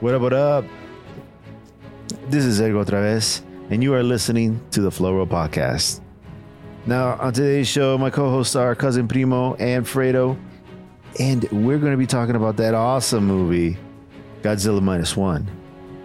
What up, what up? This is Edgar OtraVez, and you are listening to the Flow Roll Podcast. Now, on today's show, my co hosts are Cousin Primo and Fredo, and we're going to be talking about that awesome movie, Godzilla Minus One.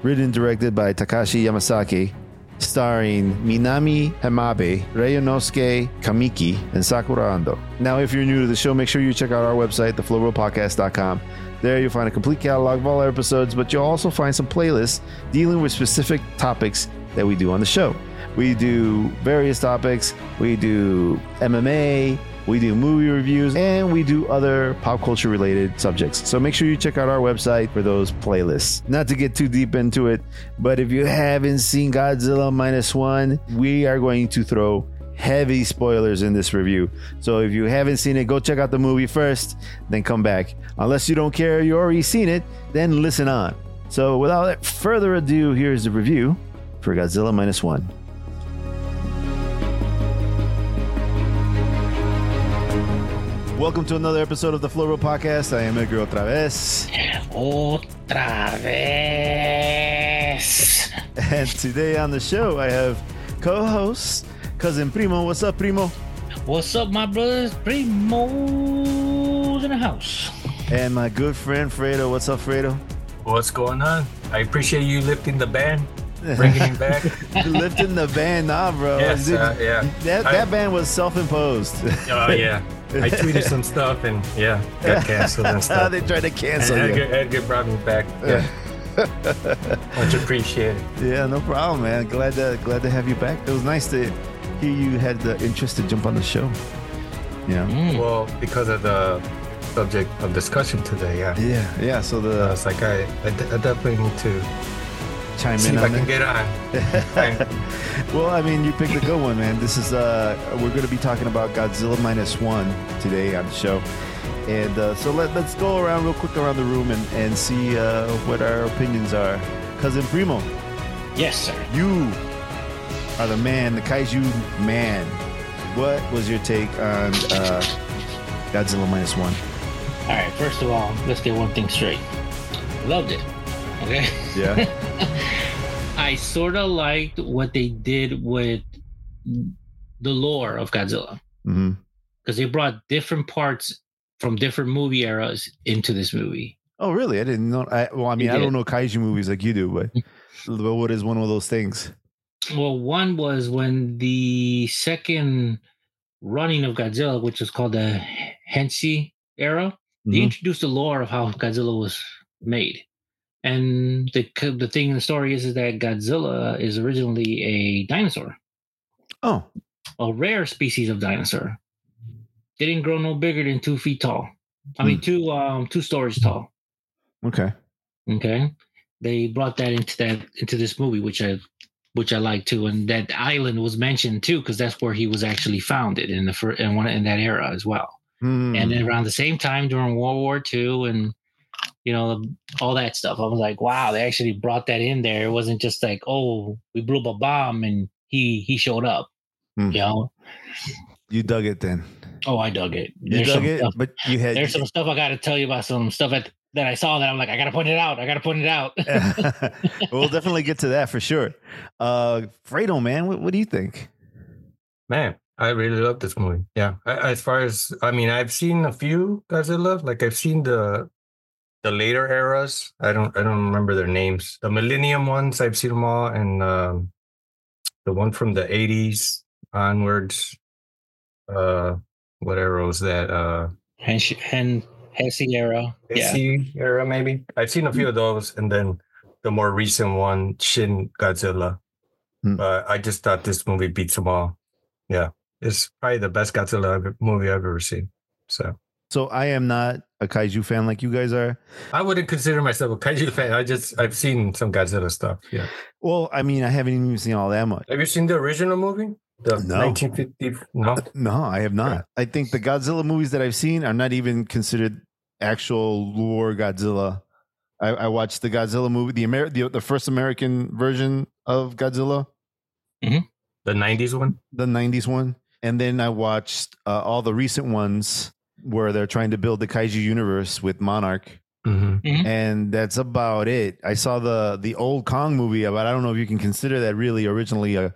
Written and directed by Takashi Yamazaki, starring Minami Hamabe, Ryunosuke Kamiki, and Sakura Ando. Now, if you're new to the show, make sure you check out our website, theflowrollpodcast.com. There you'll find a complete catalog of all our episodes, but you'll also find some playlists dealing with specific topics that we do on the show. We do various topics. We do MMA, we do movie reviews, and we do other pop culture related subjects. So make sure you check out our website for those playlists. Not to get too deep into it, but if you haven't seen Godzilla Minus One, we are going to throw heavy spoilers in this review. So if you haven't seen it, go check out the movie first, then come back. Unless you don't care, you already seen it, then listen on. So without further ado, here's the review for Godzilla Minus One. Welcome to another episode of the Flow Roll Podcast. I am Edgar otra vez. Otra vez. And today on the show, I have co-host Cousin Primo. What's up, Primo? What's up, my brothers? Primo's in the house. And my good friend Fredo. What's up, Fredo? What's going on? I appreciate you lifting the band, bringing him back. Lifting the band, nah, bro. yes, Dude, uh, yeah. that, I- that band was self-imposed. Oh yeah. I tweeted some stuff and yeah, got canceled and stuff. they tried to And cancel Edgar, you. Edgar brought me back. Yeah. Much appreciated. Yeah, no problem, man. Glad to glad to have you back. It was nice to hear you had the interest to jump on the show. Yeah, Mm. Well, because of the subject of discussion today, yeah. yeah, yeah. So I the was like, I, I, de- I definitely need to chime see in if I can it. get on. Well, I mean, you picked a good one, man. This is uh, we're going to be talking about Godzilla minus one today on the show, and uh, so let let's go around real quick around the room and and see uh, what our opinions are. Cousin Primo, Yes, sir. you are the man, the kaiju man. What was your take on uh, Godzilla minus one? All right, first of all, let's get one thing straight. Loved it. Okay. Yeah, I sort of liked what they did with the lore of Godzilla because they brought different parts from different movie eras into this movie. Oh, really? I didn't know. I, well, I mean, I don't know kaiju movies like you do, but, but what is one of those things? Well, one was when the second running of Godzilla, which was called the Heisei era, they Mhm. introduced the lore of how Godzilla was made. And the the thing in the story is, is that Godzilla is originally a dinosaur, Oh, a rare species of dinosaur. They didn't grow no bigger than two feet tall. I mean, two um two stories tall. okay. Okay, they brought that into that into this movie, which I which I like too, and that island was mentioned too because that's where he was actually founded in the first in one in that era as well. Hmm. And then around the same time during World War II and you know all that stuff, I was like, wow, they actually brought that in there. It wasn't just like, oh, we blew up a bomb and he he showed up. Hmm. You know, you dug it then. oh, I dug it. You There's dug some it, stuff- but you had. there's some stuff I got to tell you about some stuff that that I saw that I'm like, I got to point it out. I got to point it out. we'll definitely get to that for sure. Uh, Fredo, man, what, what do you think? Man, I really love this movie. Yeah. I, as far as I mean, I've seen a few Godzilla. Like I've seen the the later eras. I don't I don't remember their names. The Millennium ones, I've seen them all, and um, the one from the '80s onwards. Uh, what era was that? Uh, Hen Hen Hesse era. Yeah. Era maybe. I've seen a few of those, and then the more recent one, Shin Godzilla. Hmm. But I just thought this movie beats them all. Yeah, it's probably the best Godzilla movie I've ever seen. So So I am not a kaiju fan like you guys are. I wouldn't consider myself a kaiju fan. I just I've seen some Godzilla stuff. Yeah. Well, I mean, I haven't even seen all that much. Have you seen the original movie? The No. 1950? No. No, I have not. I think the Godzilla movies that I've seen are not even considered actual lore Godzilla. I, I watched the Godzilla movie, the Amer- the, the first American version of Godzilla, The 90s one? the '90s one, and then I watched uh, all the recent ones where they're trying to build the kaiju universe with Monarch. hmm and that's about it. I saw the the old Kong movie, but I don't know if you can consider that really originally a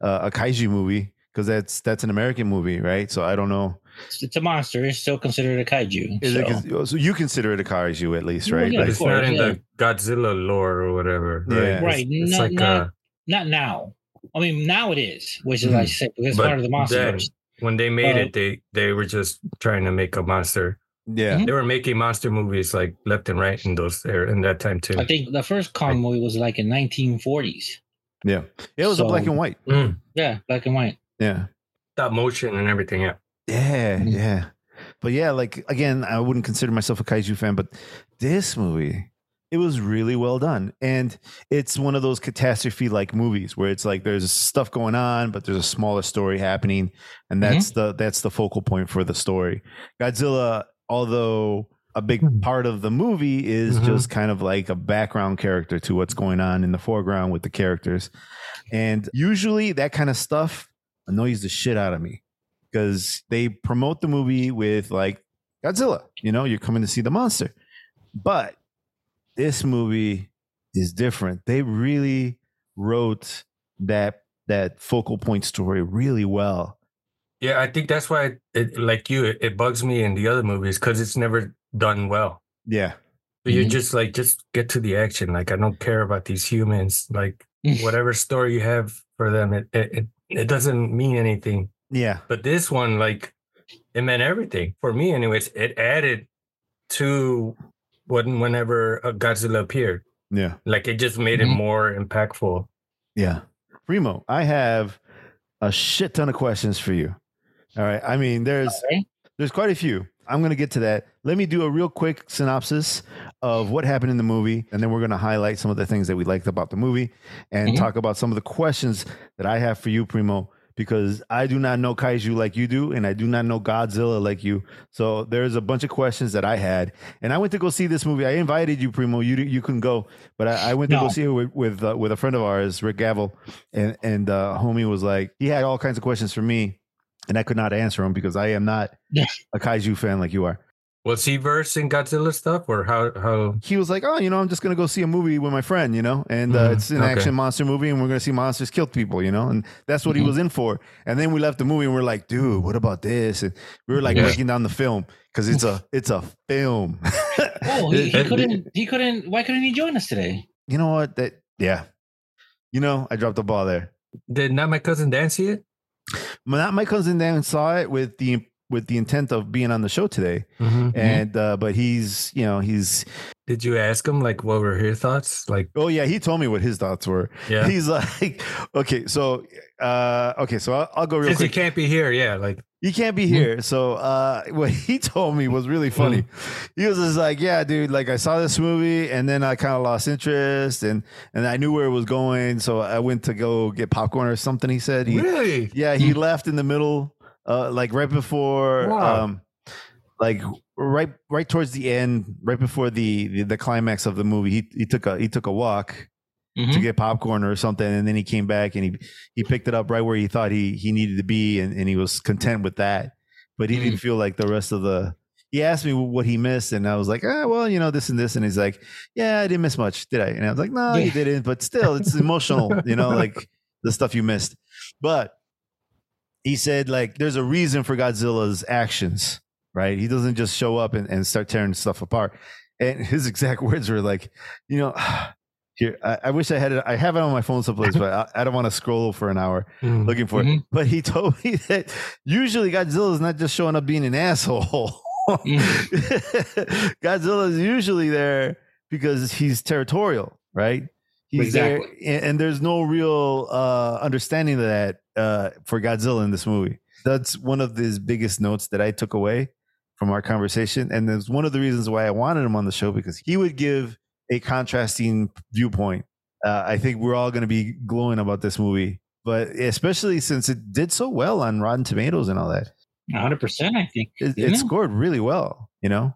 a, a kaiju movie because that's that's an American movie, right? So I don't know. It's, it's a monster. It's still considered a kaiju. Is so. it so you consider it a kaiju at least, right? Yeah, Like- it's of not in yeah. the Godzilla lore or whatever. Right. Yeah. It's- Right, It's, not- like not- uh, Not now. I mean, now it is, which is Mhm. like I said, because it's part of the monster. then- when they made Uh, it, they they were just trying to make a monster. yeah, Mhm. They were making monster movies like left and right in those there in that time too. I think the first Kong movie was like in 1940s. Yeah. It was a black and white. Mm. Yeah, black and white. Yeah. That motion and everything. Yeah. Yeah, Mhm. yeah. But yeah, like again, I wouldn't consider myself a kaiju fan, but this movie, it was really well done. And it's one of those catastrophe like movies where it's like there's stuff going on, but there's a smaller story happening. And that's the that's the focal point for the story. Godzilla, although a big Mhm. part of the movie is Mhm. just kind of like a background character to what's going on in the foreground with the characters. And usually that kind of stuff annoys the shit out of me because they promote the movie with like Godzilla, you know, you're coming to see the monster. But this movie is different. They really wrote that that focal point story really well. Yeah, I think that's why it like you, it, it bugs me in the other movies because it's never done well. Yeah. But You're Mhm. just like, just get to the action. Like I don't care about these humans. Like Mm. whatever story you have for them, it it, it, it doesn't mean anything. Yeah. But this one, like, it meant everything for me. Anyways, it added to when whenever a Godzilla appeared. Yeah. Like it just made Mhm. it more impactful. Yeah. Primo, I have a shit ton of questions for you. All right. I mean, there's Okay. There's quite a few. I'm going to get to that. Let me do a real quick synopsis of what happened in the movie, and then we're going to highlight some of the things that we liked about the movie and Mhm. talk about some of the questions that I have for you, Primo, because I do not know kaiju like you do, and I do not know Godzilla like you. So there's a bunch of questions that I had, and I went to go see this movie. I invited you, Primo. You you couldn't go, but I, I went to go see it with with, uh, with a friend of ours, Rick Gavel, and and uh, homie was like, he had all kinds of questions for me, and I could not answer them because I am not a kaiju fan like you are. Was he versed in Godzilla stuff, or how? How? He was like, "Oh, you know, I'm just gonna go see a movie with my friend, you know, and uh, Mhm. it's an Okay. action monster movie, and we're gonna see monsters kill people, you know, and that's what he Mhm. was in for." And then we left the movie, and we're like, "Dude, what about this?" And we were like Yeah. breaking down the film because it's a it's a film. Oh, he, he couldn't. He couldn't. Why couldn't he join us today? you know what? That yeah, you know, I dropped the ball there. Did not my cousin Dan see it? My, my cousin Dan saw it with the with the intent of being on the show today, Mhm. and uh, but he's you know he's Did you ask him like what were his thoughts? Like, oh yeah he told me what his thoughts were. yeah, He's like, okay, so uh, okay, so I'll, I'll go real since he can't be here, yeah, like, he can't be here. So uh, what he told me was really funny. He was just like, "Yeah, dude. Like I saw this movie, and then I kind of lost interest, and and I knew where it was going, so I went to go get popcorn or something." He said, he, really? "Yeah, he left in the middle, uh, like right before, Wow. um, like right right towards the end, right before the the, the climax of the movie. He he took a he took a walk." to Mhm. get popcorn or something and then he came back and he he picked it up right where he thought he he needed to be and, and he was content with that but he Mm. didn't feel like the rest of the he asked me what he missed and i was like ah well you know this and this and he's like yeah i didn't miss much did i and i was like no you Yeah. didn't but still it's emotional you know like the stuff you missed but he said like there's a reason for godzilla's actions right? He doesn't just show up and, and start tearing stuff apart. And his exact words were like you know here I, I wish i had it i have it on my phone someplace but i, I don't want to scroll for an hour Mm. looking for it. Mhm. but he told me that usually godzilla is not just showing up being an asshole. Godzilla is usually there because he's territorial right he's there and, there's no real uh understanding of that uh for godzilla in this movie that's one of his biggest notes that i took away from our conversation and there's one of the reasons why i wanted him on the show because he would give a contrasting viewpoint uh, i think we're all going to be glowing about this movie but especially since it did so well on rotten tomatoes and all that 100%, I think. it it? scored really well, you know.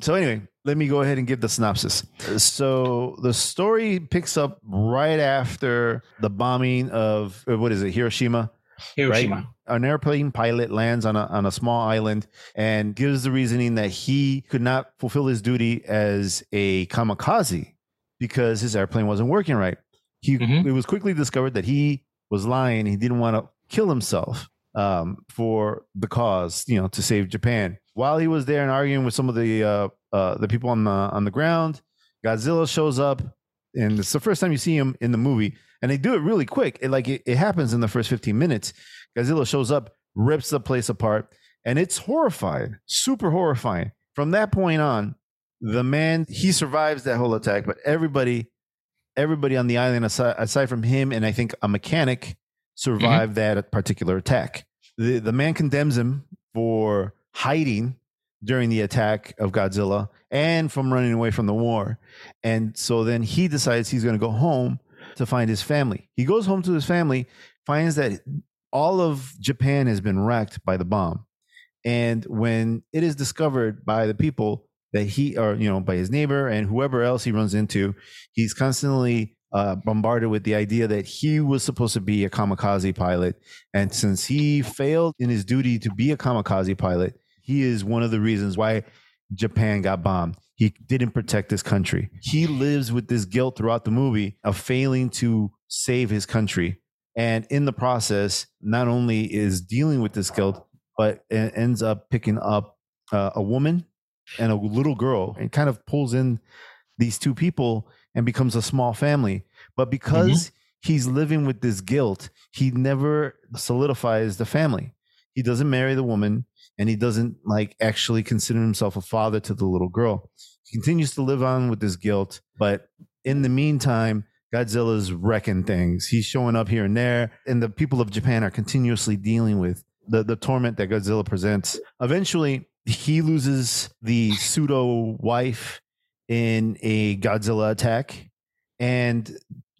So anyway, let me go ahead and give the synopsis. So the story picks up right after the bombing of uh, what is it, Hiroshima, Hiroshima. an airplane pilot lands on a on a small island and gives the reasoning that he could not fulfill his duty as a kamikaze because his airplane wasn't working right. He Mhm. it was quickly discovered that he was lying. He didn't want to kill himself um, for the cause, you know, to save Japan. While he was there and arguing with some of the uh, uh, the people on the on the ground, Godzilla shows up, and it's the first time you see him in the movie. And they do it really quick. It like it, it happens in the first 15 minutes. Godzilla shows up, rips the place apart, and it's horrifying, super horrifying. From that point on, the man he survives that whole attack, but everybody, everybody on the island aside, aside from him and I think a mechanic survived that particular attack. The the man condemns him for hiding during the attack of Godzilla and from running away from the war. And so then he decides he's going to go home to find his family. He goes home to his family, finds that all of Japan has been wrecked by the bomb. And when it is discovered by the people that he, or, you know, by his neighbor and whoever else he runs into, he's constantly uh, bombarded with the idea that he was supposed to be a kamikaze pilot. And since he failed in his duty to be a kamikaze pilot, he is one of the reasons why Japan got bombed. He didn't protect his country. He lives with this guilt throughout the movie of failing to save his country. And in the process, not only is dealing with this guilt, but it ends up picking up uh, a woman and a little girl and kind of pulls in these two people and becomes a small family. But because he's living with this guilt, he never solidifies the family. He doesn't marry the woman and he doesn't like actually consider himself a father to the little girl. He continues to live on with this guilt, but in the meantime, Godzilla's wrecking things. He's showing up here and there, and the people of Japan are continuously dealing with the, the torment that Godzilla presents. Eventually, he loses the pseudo wife in a Godzilla attack and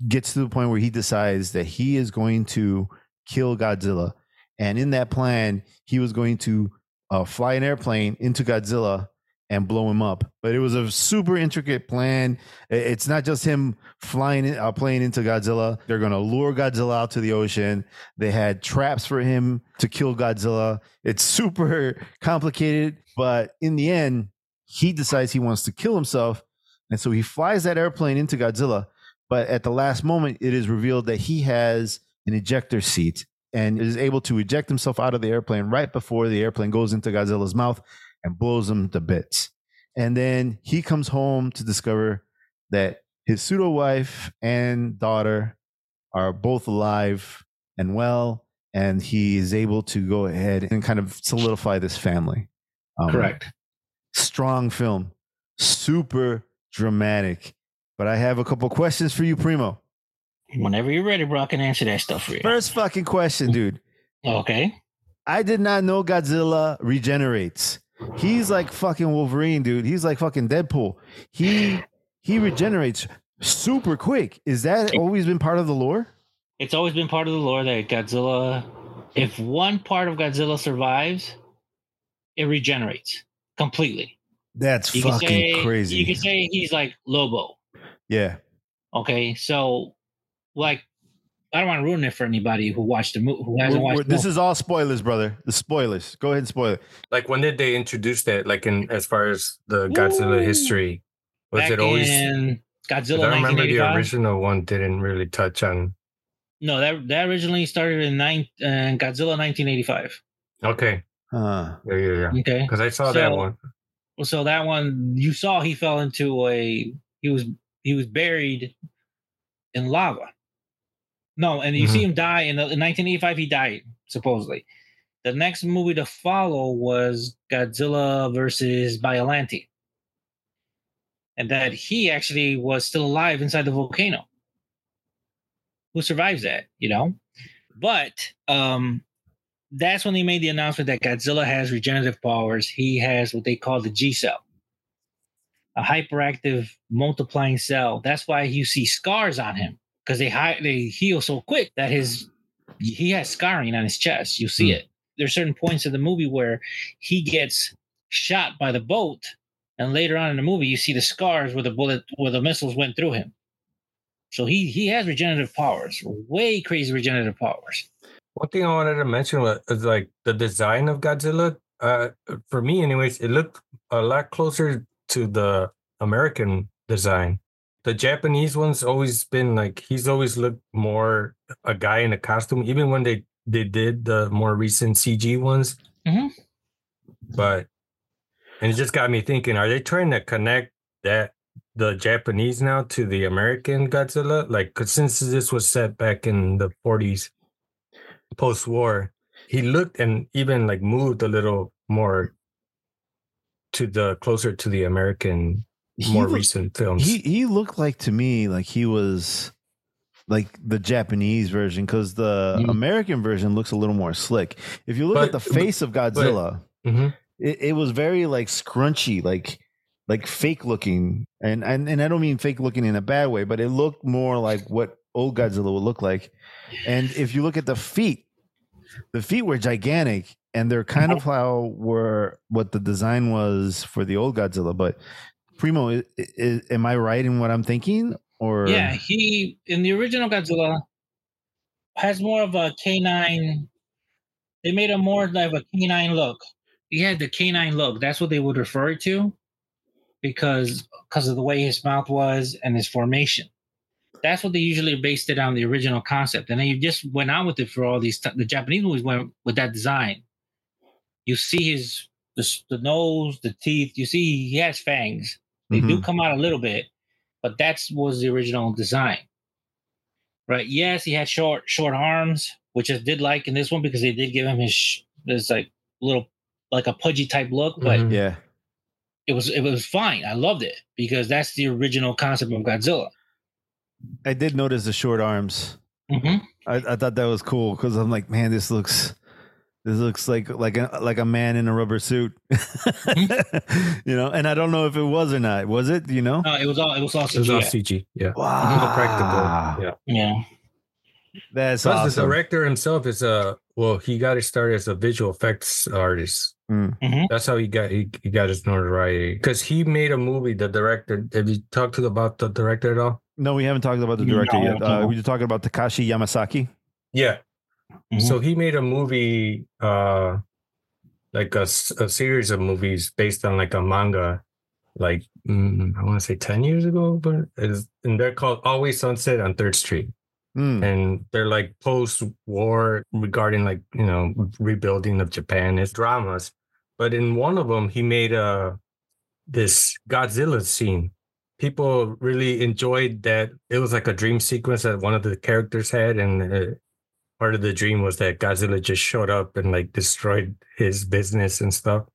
gets to the point where he decides that he is going to kill Godzilla. And in that plan, he was going to uh, fly an airplane into Godzilla and blow him up. But it was a super intricate plan. It's not just him flying in, a plane into Godzilla. They're going to lure Godzilla out to the ocean. They had traps for him to kill Godzilla. It's super complicated, but in the end, he decides he wants to kill himself. And so he flies that airplane into Godzilla. But at the last moment, it is revealed that he has an ejector seat and is able to eject himself out of the airplane right before the airplane goes into Godzilla's mouth and blows him to bits. And then he comes home to discover that his pseudo wife and daughter are both alive and well, and he is able to go ahead and kind of solidify this family. Um, Correct. Strong film, super dramatic. But I have a couple questions for you, Primo. Whenever you're ready, bro, I can answer that stuff for you. First fucking question, dude. Okay. I did not know Godzilla regenerates. He's like fucking Wolverine, dude. He's like fucking Deadpool. He he regenerates super quick. Is that always been part of the lore? It's always been part of the lore that Godzilla, if one part of Godzilla survives, it regenerates completely. That's You fucking say, crazy. You can say he's like Lobo. yeah. Okay. So, like, I don't want to ruin it for anybody who watched the movie, who hasn't We're- watched we're- this is all spoilers, brother. The spoilers. Go ahead and spoil it. Like when did they introduce that? Like in as far as the Godzilla Ooh. history, was Back it always? in 'cause Godzilla I remember the original one didn't really touch on. No, that that originally started in nine, uh, Godzilla 1985. Okay, Huh. yeah, yeah, yeah. Okay. Because I saw that one. Well, so that one you saw he fell into a he was he was buried in lava. No, and you see him die in, in 1985. He died supposedly. The next movie to follow was Godzilla versus Biollante, and that he actually was still alive inside the volcano. Who survives that? You know, but um, that's when they made the announcement that Godzilla has regenerative powers. He has what they call the G cell, a hyperactive multiplying cell. That's why you see scars on him because they hi- they heal so quick that his he has scarring on his chest. You see Hmm. it. There's certain points of the movie where he gets shot by the boat, and later on in the movie you see the scars where the bullet where the missiles went through him. So he he has regenerative powers, way crazy regenerative powers. One thing I wanted to mention was, is like the design of Godzilla. Uh, for me, anyways, it looked a lot closer to the American design. The Japanese one's always been like he's always looked more a guy in a costume, even when they they did the more recent CG ones. Mhm. But and it just got me thinking: Are they trying to connect that the Japanese now to the American Godzilla? Like, 'cause since this was set back in the forties, post war, he looked and even like moved a little more to the closer to the American more looked- recent films. He he looked like to me like he was like the Japanese version because the Mhm. American version looks a little more slick. If you look at the face of Godzilla, Mhm. it, it was very like scrunchy, like like fake looking, and and and I don't mean fake looking in a bad way, but it looked more like what old Godzilla would look like. And if you look at the feet, the feet were gigantic, and they're kind of how were what the design was for the old Godzilla. But Primo, i i am I right in what I'm thinking? Or Yeah, he in the original Godzilla has more of a canine. They made a more like a canine look. He had the canine look. That's what they would refer to, because because of the way his mouth was and his formation. That's what they usually based it on the original concept, and then you just went on with it for all these. T- the Japanese movies went with that design. You see his the, the nose, the teeth. You see he has fangs. They do Mhm. come out a little bit, but that's was the original design. Right? Yes, he had short short arms, which I did like in this one because they did give him his sh- this like little like a pudgy type look, but Mhm. yeah, it was it was fine. I loved it because that's the original concept of Godzilla. I did notice the short arms. hmm I, I thought that was cool because I'm like, man, this looks this looks like like a like a man in a rubber suit, you know. And I don't know if it was or not. Was it? You know? No, it was all it was all It was all CG. Yeah. Wow, All practical. Yeah. Yeah. That's Plus, the director himself is a well. He got his start as a visual effects artist. Mm. Mhm. That's how he got he, he got his notoriety because he made a movie. The director. Have you talked to about the director at all? No, we haven't talked about the director No, yet. Uh, we were talking about Takashi Yamazaki. Yeah. Mhm. So he made a movie, uh, like a series of movies based on like a manga, like mm, I want to say ten years ago, but it's, and they're called Always Sunset on Third Street. Mm. and they're like post-war regarding like you know rebuilding of Japan. It's dramas, but in one of them he made a this Godzilla scene. People really enjoyed that. It was like a dream sequence that one of the characters had, and uh, part of the dream was that Godzilla just showed up and like destroyed his business and stuff.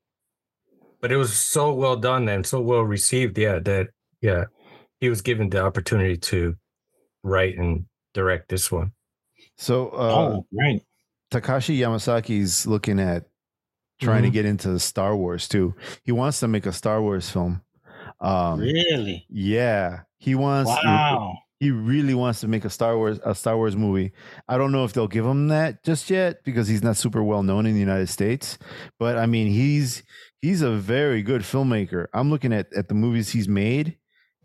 But it was so well done and so well received, yeah, that yeah, he was given the opportunity to write and direct this one. So uh, oh, right. Takashi Yamazaki's looking at trying to Mhm. get into Star Wars too. He wants to make a Star Wars film. Um, Really? Yeah, he wants. Wow. He really wants to make a Star Wars a Star Wars movie. I don't know if they'll give him that just yet because he's not super well known in the United States. But I mean, he's he's a very good filmmaker. I'm looking at at the movies he's made,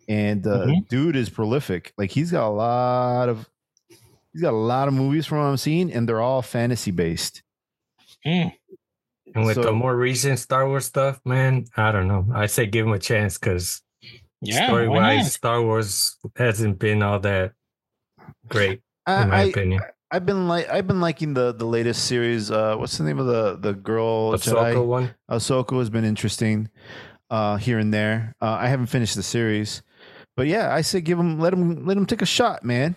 and uh, Mhm. dude is prolific. Like he's got a lot of he's got a lot of movies from what I'm seeing, and they're all fantasy based. Mm. And with So- the more recent Star Wars stuff, man, I don't know. I say give him a chance because Yeah. story wise. Star Wars hasn't been all that great, in my I, I opinion. I've been like I've been liking the the latest series. Uh, what's the name of the the girl The Jedi? Ahsoka one, Ahsoka has been interesting uh, here and there. Uh, I haven't finished the series, but yeah, I say give him let him let him take a shot, man.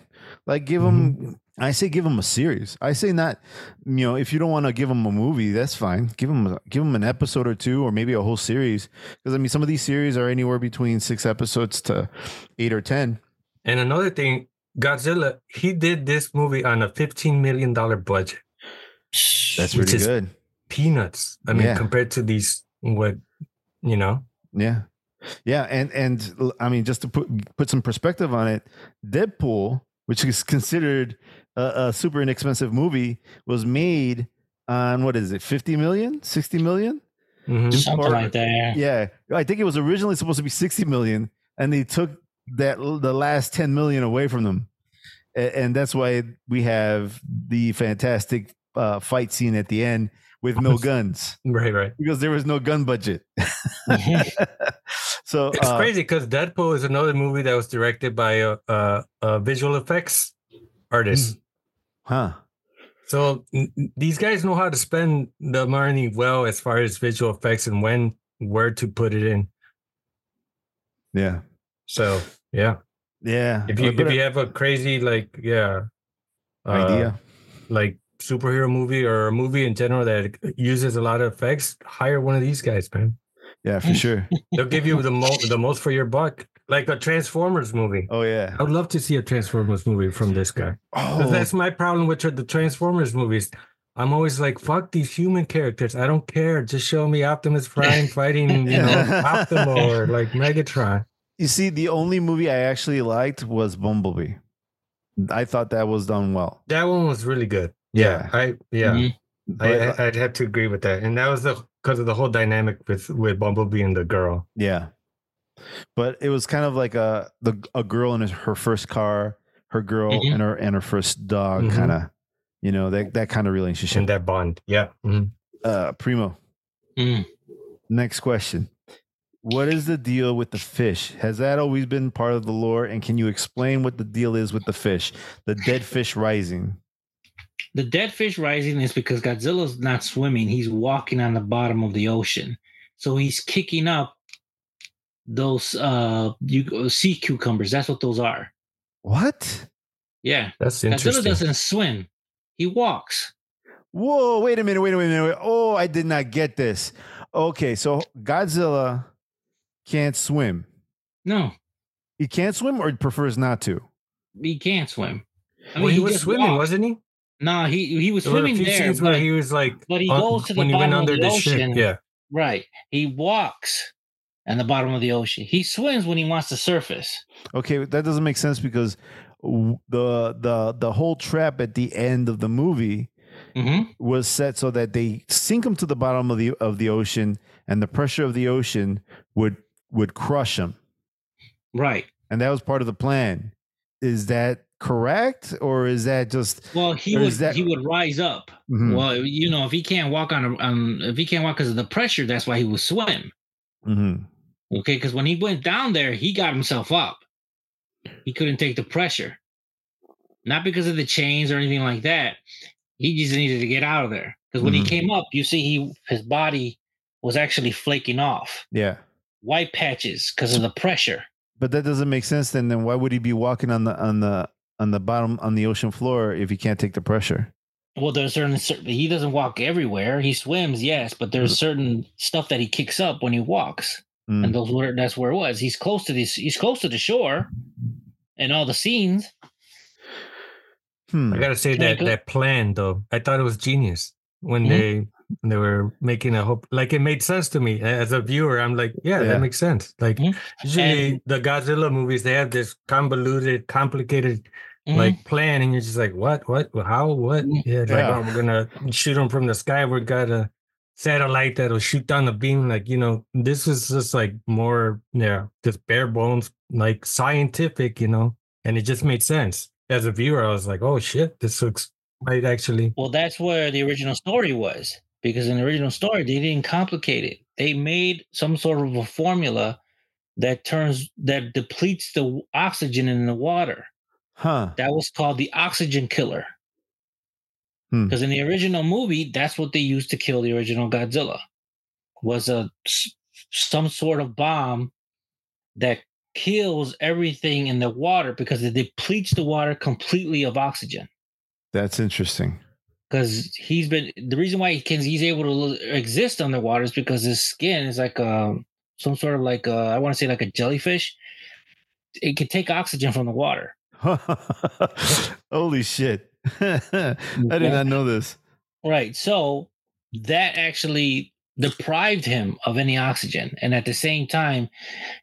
Like give mm-hmm. him. I say give him a series. I say not, you know, if you don't want to give him a movie, that's fine. Give him a, give him an episode or two, or maybe a whole series. Because I mean, some of these series are anywhere between six episodes to eight or ten. and another thing, Godzilla. He did this movie on a fifteen million dollar budget. That's Which really is- good. Peanuts. I mean, Yeah. compared to these, what you know. Yeah. Yeah, and and I mean just to put put some perspective on it, Deadpool, which is considered a, a super inexpensive movie, was made on what is it, 50 million, 60 million? Mhm. Something Or- like that. Yeah. I think it was originally supposed to be 60 million and they took that the last 10 million away from them. A- And that's why we have the fantastic uh, fight scene at the end with no guns Right, right. because there was no gun budget. so It's uh, crazy because Deadpool is another movie that was directed by a, a, a visual effects artist. huh? So n- n- these guys know how to spend the money well as far as visual effects and when where to put it in. Yeah, So yeah, yeah. if you if you have a crazy like yeah uh, idea, like superhero movie or a movie in general that uses a lot of effects, hire one of these guys, man. yeah, for sure. They'll give you the most the most for your buck, like a Transformers movie. Oh yeah. I would love to see a Transformers movie from this guy. Oh, That's my problem with the Transformers movies. I'm always like, fuck these human characters. I don't care. Just show me Optimus Prime fighting, you know, Optimal or like Megatron. you see, the only movie I actually liked was Bumblebee. I thought that was done well. That one was really good. Yeah. I yeah, Mhm. But, I, I'd have to agree with that. And that was the because of the whole dynamic with with Bumblebee and the girl. yeah, but it was kind of like a the a girl in her first car, her girl Mhm. and her and her first dog, Mhm. kind of, you know, that that kind of relationship. and that bond. Yeah. mhm. uh, Primo, Mm. next question. What is the deal with the fish? Has that always been part of the lore? And can you explain what the deal is with the fish, the dead fish rising? The dead fish rising is because Godzilla's not swimming; he's walking on the bottom of the ocean. So he's kicking up those uh you sea cucumbers. That's what those are. What? Yeah, That's interesting. Godzilla doesn't swim; he walks. Whoa, wait a minute, wait a minute. Wait. Oh, I did not get this. Okay, so Godzilla can't swim. No, He can't swim or prefers not to? he can't swim. I well, he, was swimming, walks. wasn't he? No, he he was There were a swimming few there, scenes where but, he was like, but he on- goes to the when he went bottom under of the, the ocean. ship. Yeah. Right. He walks in the bottom of the ocean. He swims when he wants to surface. Okay, that doesn't make sense because the the the whole trap at the end of the movie hmm was set so that they sink him to the bottom of the of the ocean and the pressure of the ocean would would crush him Right. and that was part of the plan is that correct or is that just Well, he would that- he would rise up. Mhm, Well, you know, if he can't walk on, a- on if he can't walk because of the pressure, that's why he would swim. mhm. Okay, because when he went down there, he got himself up. He couldn't take the pressure, not because of the chains or anything like that. He just needed to get out of there. Because when Mhm. he came up, you see, he his body was actually flaking off, yeah white patches because of the pressure. but that doesn't make sense then then why would he be walking on the on the on the bottom on the ocean floor if he can't take the pressure Well, there's certain, certain he doesn't walk everywhere. He swims, yes, but there's certain stuff that he kicks up when he walks. Mm. and those were that's where it was. He's close to this. He's close to the shore, and all the scenes. Hmm. I gotta say Can that go- that plan though, I thought it was genius when Mhm. they they were making a hope. Like it made sense to me as a viewer. I'm like, yeah, Yeah. that makes sense. Like Mhm. usually the Godzilla movies, they have this convoluted, complicated Mhm. like plan, and you're just like, what, what, how, what? Yeah, Yeah. like, oh, we're gonna shoot them from the sky. We got a satellite that'll shoot down the beam. Like you know, this is just like more, yeah, just bare bones, like scientific, you know, and it just made sense. As a viewer, I was like, oh shit, this looks might actually. well, that's where the original story was because in the original story they didn't complicate it. They made some sort of a formula that turns that depletes the oxygen in the water. Huh That was called the oxygen killer. Hmm. Because in the original movie, that's what they used to kill the original Godzilla. Was a some sort of bomb that kills everything in the water because it depletes the water completely of oxygen. that's interesting Because he's been the reason why he can he's able to exist underwater is because his skin is like um some sort of like uh, I want to say like a jellyfish. It can take oxygen from the water. Holy shit. I did not know this. Right. So that actually deprived him of any oxygen. And at the same time,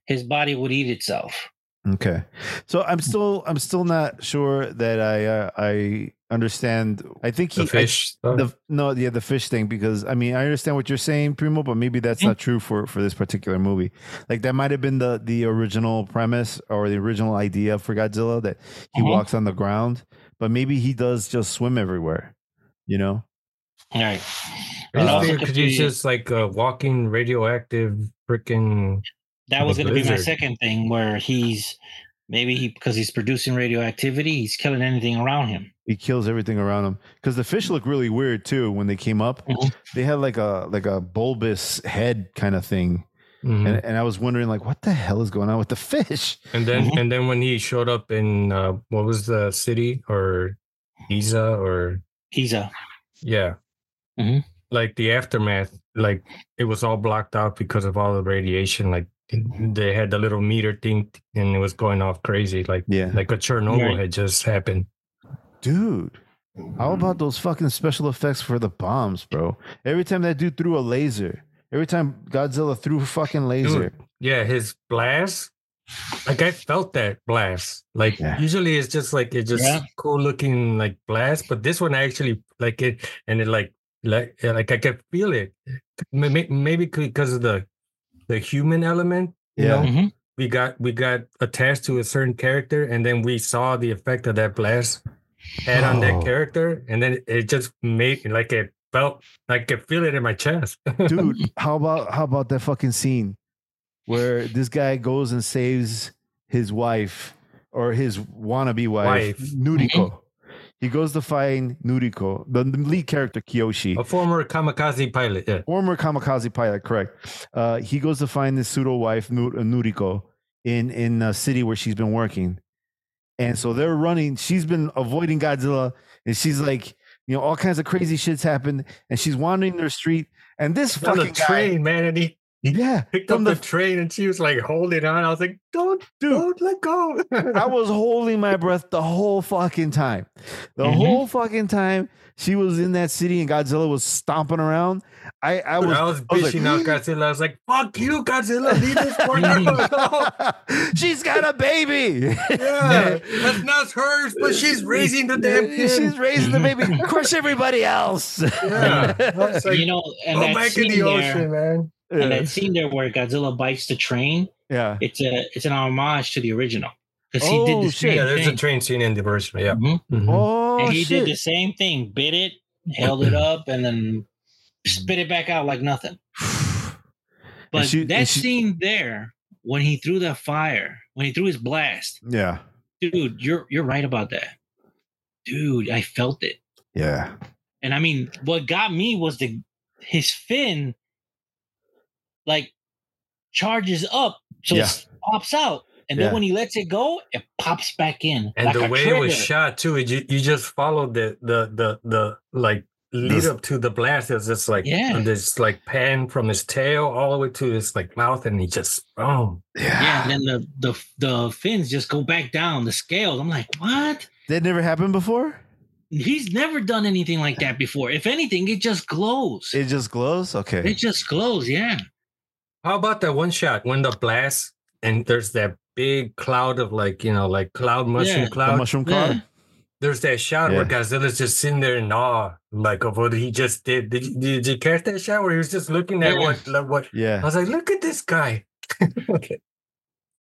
his body would eat itself. Okay. So I'm still I'm still not sure that I uh, I understand. I think he The fish. I, the no yeah the fish thing because I mean I understand what you're saying Primo but maybe that's not true for for this particular movie. Like that might have been the the original premise or the original idea for Godzilla that he Uh-huh. walks on the ground, but maybe he does just swim everywhere. You know? All right. I And just also figured could 'cause he's just like a walking radioactive freaking. That was going to be my second thing, where he's maybe he because he's producing radioactivity, he's killing anything around him. He kills everything around him because the fish look really weird too when they came up. Mhm. They had like a like a bulbous head kind of thing, Mhm. and, and I was wondering like, what the hell is going on with the fish? And then Mhm. and then when he showed up in uh, what was the city or Ginza or He's a yeah, Mhm. like the aftermath, like it was all blocked out because of all the radiation. Like they had the little meter thing and it was going off crazy, like Yeah, like a Chernobyl Right. had just happened. Dude. How about those fucking special effects for the bombs, bro? Every time that dude threw a laser, every time Godzilla threw a fucking laser, Yeah, his blast. Like I felt that blast. Like Yeah. usually it's just like it's just Yeah. cool looking like blast, but this one I actually like it, and it like like like I could feel it. May- may- Maybe because of the the human element. You Yeah. know, Mhm. we got we got attached to a certain character, and then we saw the effect of that blast had on Oh. that character, and then it just made like it felt like I could feel it in my chest. dude. How about how about that fucking scene where this guy goes and saves his wife or his wannabe wife, Wife. Nuriko. He goes to find Nuriko, the the lead character Kiyoshi. a former kamikaze pilot. Yeah. former kamikaze pilot, correct. Uh, he goes to find this pseudo wife, Nu- uh, Nuriko, in in a city where she's been working, and so they're running. She's been avoiding Godzilla, and she's like, you know, all kinds of crazy shits happen, and she's wandering their street, and this fucking guy, train, man, and he yeah, picked from up the the train, and she was like holding on. I was like, "Don't, dude. don't let go." I was holding my breath the whole fucking time. The Mhm. whole fucking time she was in that city and Godzilla was stomping around. I, I was I was I was like, bitching out Godzilla. I was like, "Fuck you, Godzilla! Leave this poor girl." She's got a baby. yeah, that's not hers, but she's raising the damn kid. She's raising the baby. Crush everybody else. Yeah, like, you know, and go that back in the there, ocean, man. And that scene there where Godzilla bites the train, yeah. it's a it's an homage to the original because he Oh, did the shit. same Yeah, there's a train scene in the version. Yeah. Mhm. Mhm. Oh and he shit. did the same thing, bit it, held it up, and then spit it back out like nothing. But she- that she- scene there, when he threw that fire, when he threw his blast, yeah. dude, you're you're right about that, dude. I felt it, Yeah. and I mean, what got me was the his fin, like charges up, so Yeah. it pops out, and Yeah. then when he lets it go, it pops back in. And like the a way it was shot too, you, you just followed the the the the like lead up to the blast. It's just like Yeah. this like pan from his tail all the way to his like mouth, and he just boom. Yeah, and then the the the fins just go back down the scales. I'm like, what? That never happened before? He's never done anything like that before. If anything, it just glows. It, It just glows? Okay. It just glows. Yeah. How about that one shot when the blast and there's that big cloud of like you know like cloud mushroom Yeah. The cloud. mushroom Yeah. cloud. There's that shot where Yeah. Godzilla's just sitting there in awe, like of what he just did. Did you, did you catch that shot where he was just looking at Yeah. what like, what? I was like, look at this guy. okay.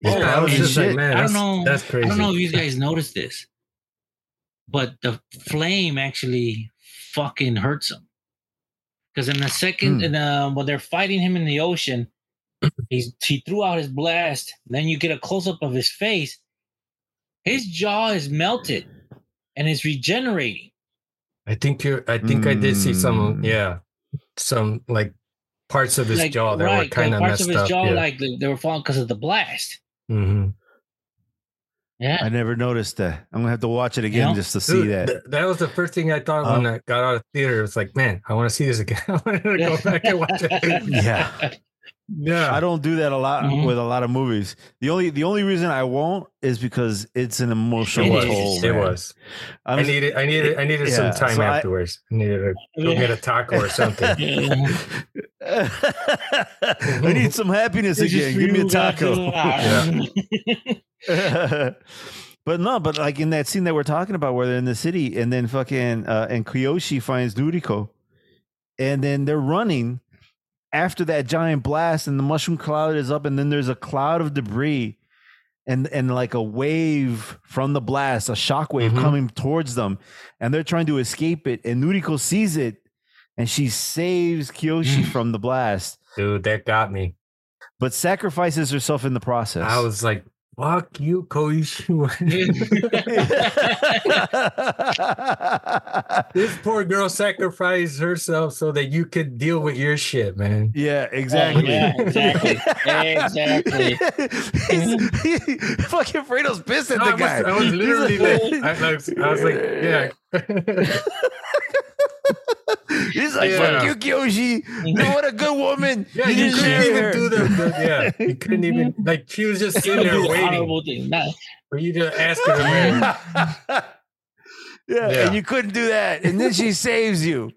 Yeah, Yeah, I was just shit. like, man, I that's, don't know. that's crazy. I don't know if you guys noticed this, but the flame actually fucking hurts him. Because in the second, Hmm. in the, when they're fighting him in the ocean, he's he threw out his blast. Then you get a close up of his face. His jaw is melted, and is regenerating. I think you're. I think I did see some. Mm. Yeah, some like parts of his like jaw that were right, kind of parts messed of his up. jaw yeah. like they they were falling because of the blast. Mm-hmm. Yeah, I never noticed that. I'm gonna have to watch it again know? just to see that. th- that was the first thing I thought when Uh, I got out of theater. It was like, man, I want to see this again. I want to go back and watch it. Yeah. Yeah. I don't do that a lot Mhm. with a lot of movies. The only the only reason I won't is because it's an emotional It It was. is. toll. It was. I'm I needed. I needed. I needed Yeah, some time so afterwards. I, needed to go get a taco or something. Yeah. I need some happiness This is again. Give me a taco. But no, but like in that scene that we're talking about, where they're in the city, and then fucking uh, and Kyoshi finds Nuriko, and then they're running after that giant blast, and the mushroom cloud is up, and then there's a cloud of debris, and and like a wave from the blast, a shock wave Mhm. coming towards them, and they're trying to escape it, and Nuriko sees it, and she saves Kyoshi from the blast, Dude, that got me. but sacrifices herself in the process. I was like, fuck you, Koichi. this poor girl sacrificed herself so that you could deal with your shit, man. yeah, exactly. yeah, exactly. Exactly. He's- he- fucking Fredo's pissed at No, the I, was, guy. I was literally like, I, I was, I was like, yeah. He's like, Yeah. fuck you, Kyoshi. Mm-hmm. You what a good woman. Yeah, you just couldn't even her." do the, the yeah. You couldn't even like she was just sitting there waiting Honorable thing. Not, for you to ask her to marry. yeah, Yeah. and you couldn't do that. And then she saves you.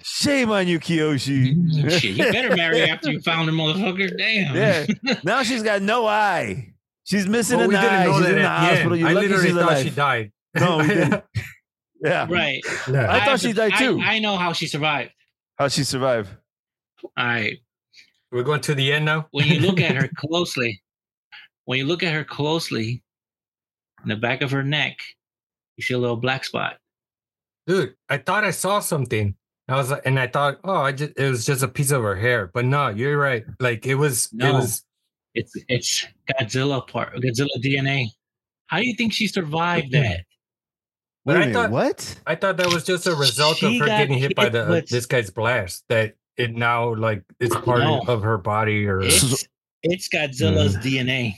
Shame on you, Kyoshi. shit, you better marry after you found her, motherfucker. Damn. Yeah. Now she's got no eye. She's missing Well, an we eye. didn't know She's that in the hospital. You're I lucky literally she's thought alive. she died. No, we didn't. Yeah. Right. Yeah. I thought she died too. I, I know how she survived. How'd she survived? All right. We're going to the end now. When you look at her closely, when you look at her closely, in the back of her neck, you see a little black spot. dude, I thought I saw something. I was and I thought, oh, I just it was just a piece of her hair. But no, you're right. Like it was, it No. was. It's it's Godzilla part, Godzilla DNA. How do you think she survived that? But Wait a I minute, thought- what? I thought that was just a result of her getting hit by the uh, with- this guy's blast. That it now like it's part No. of her body, or It's it's Godzilla's Mm. DNA.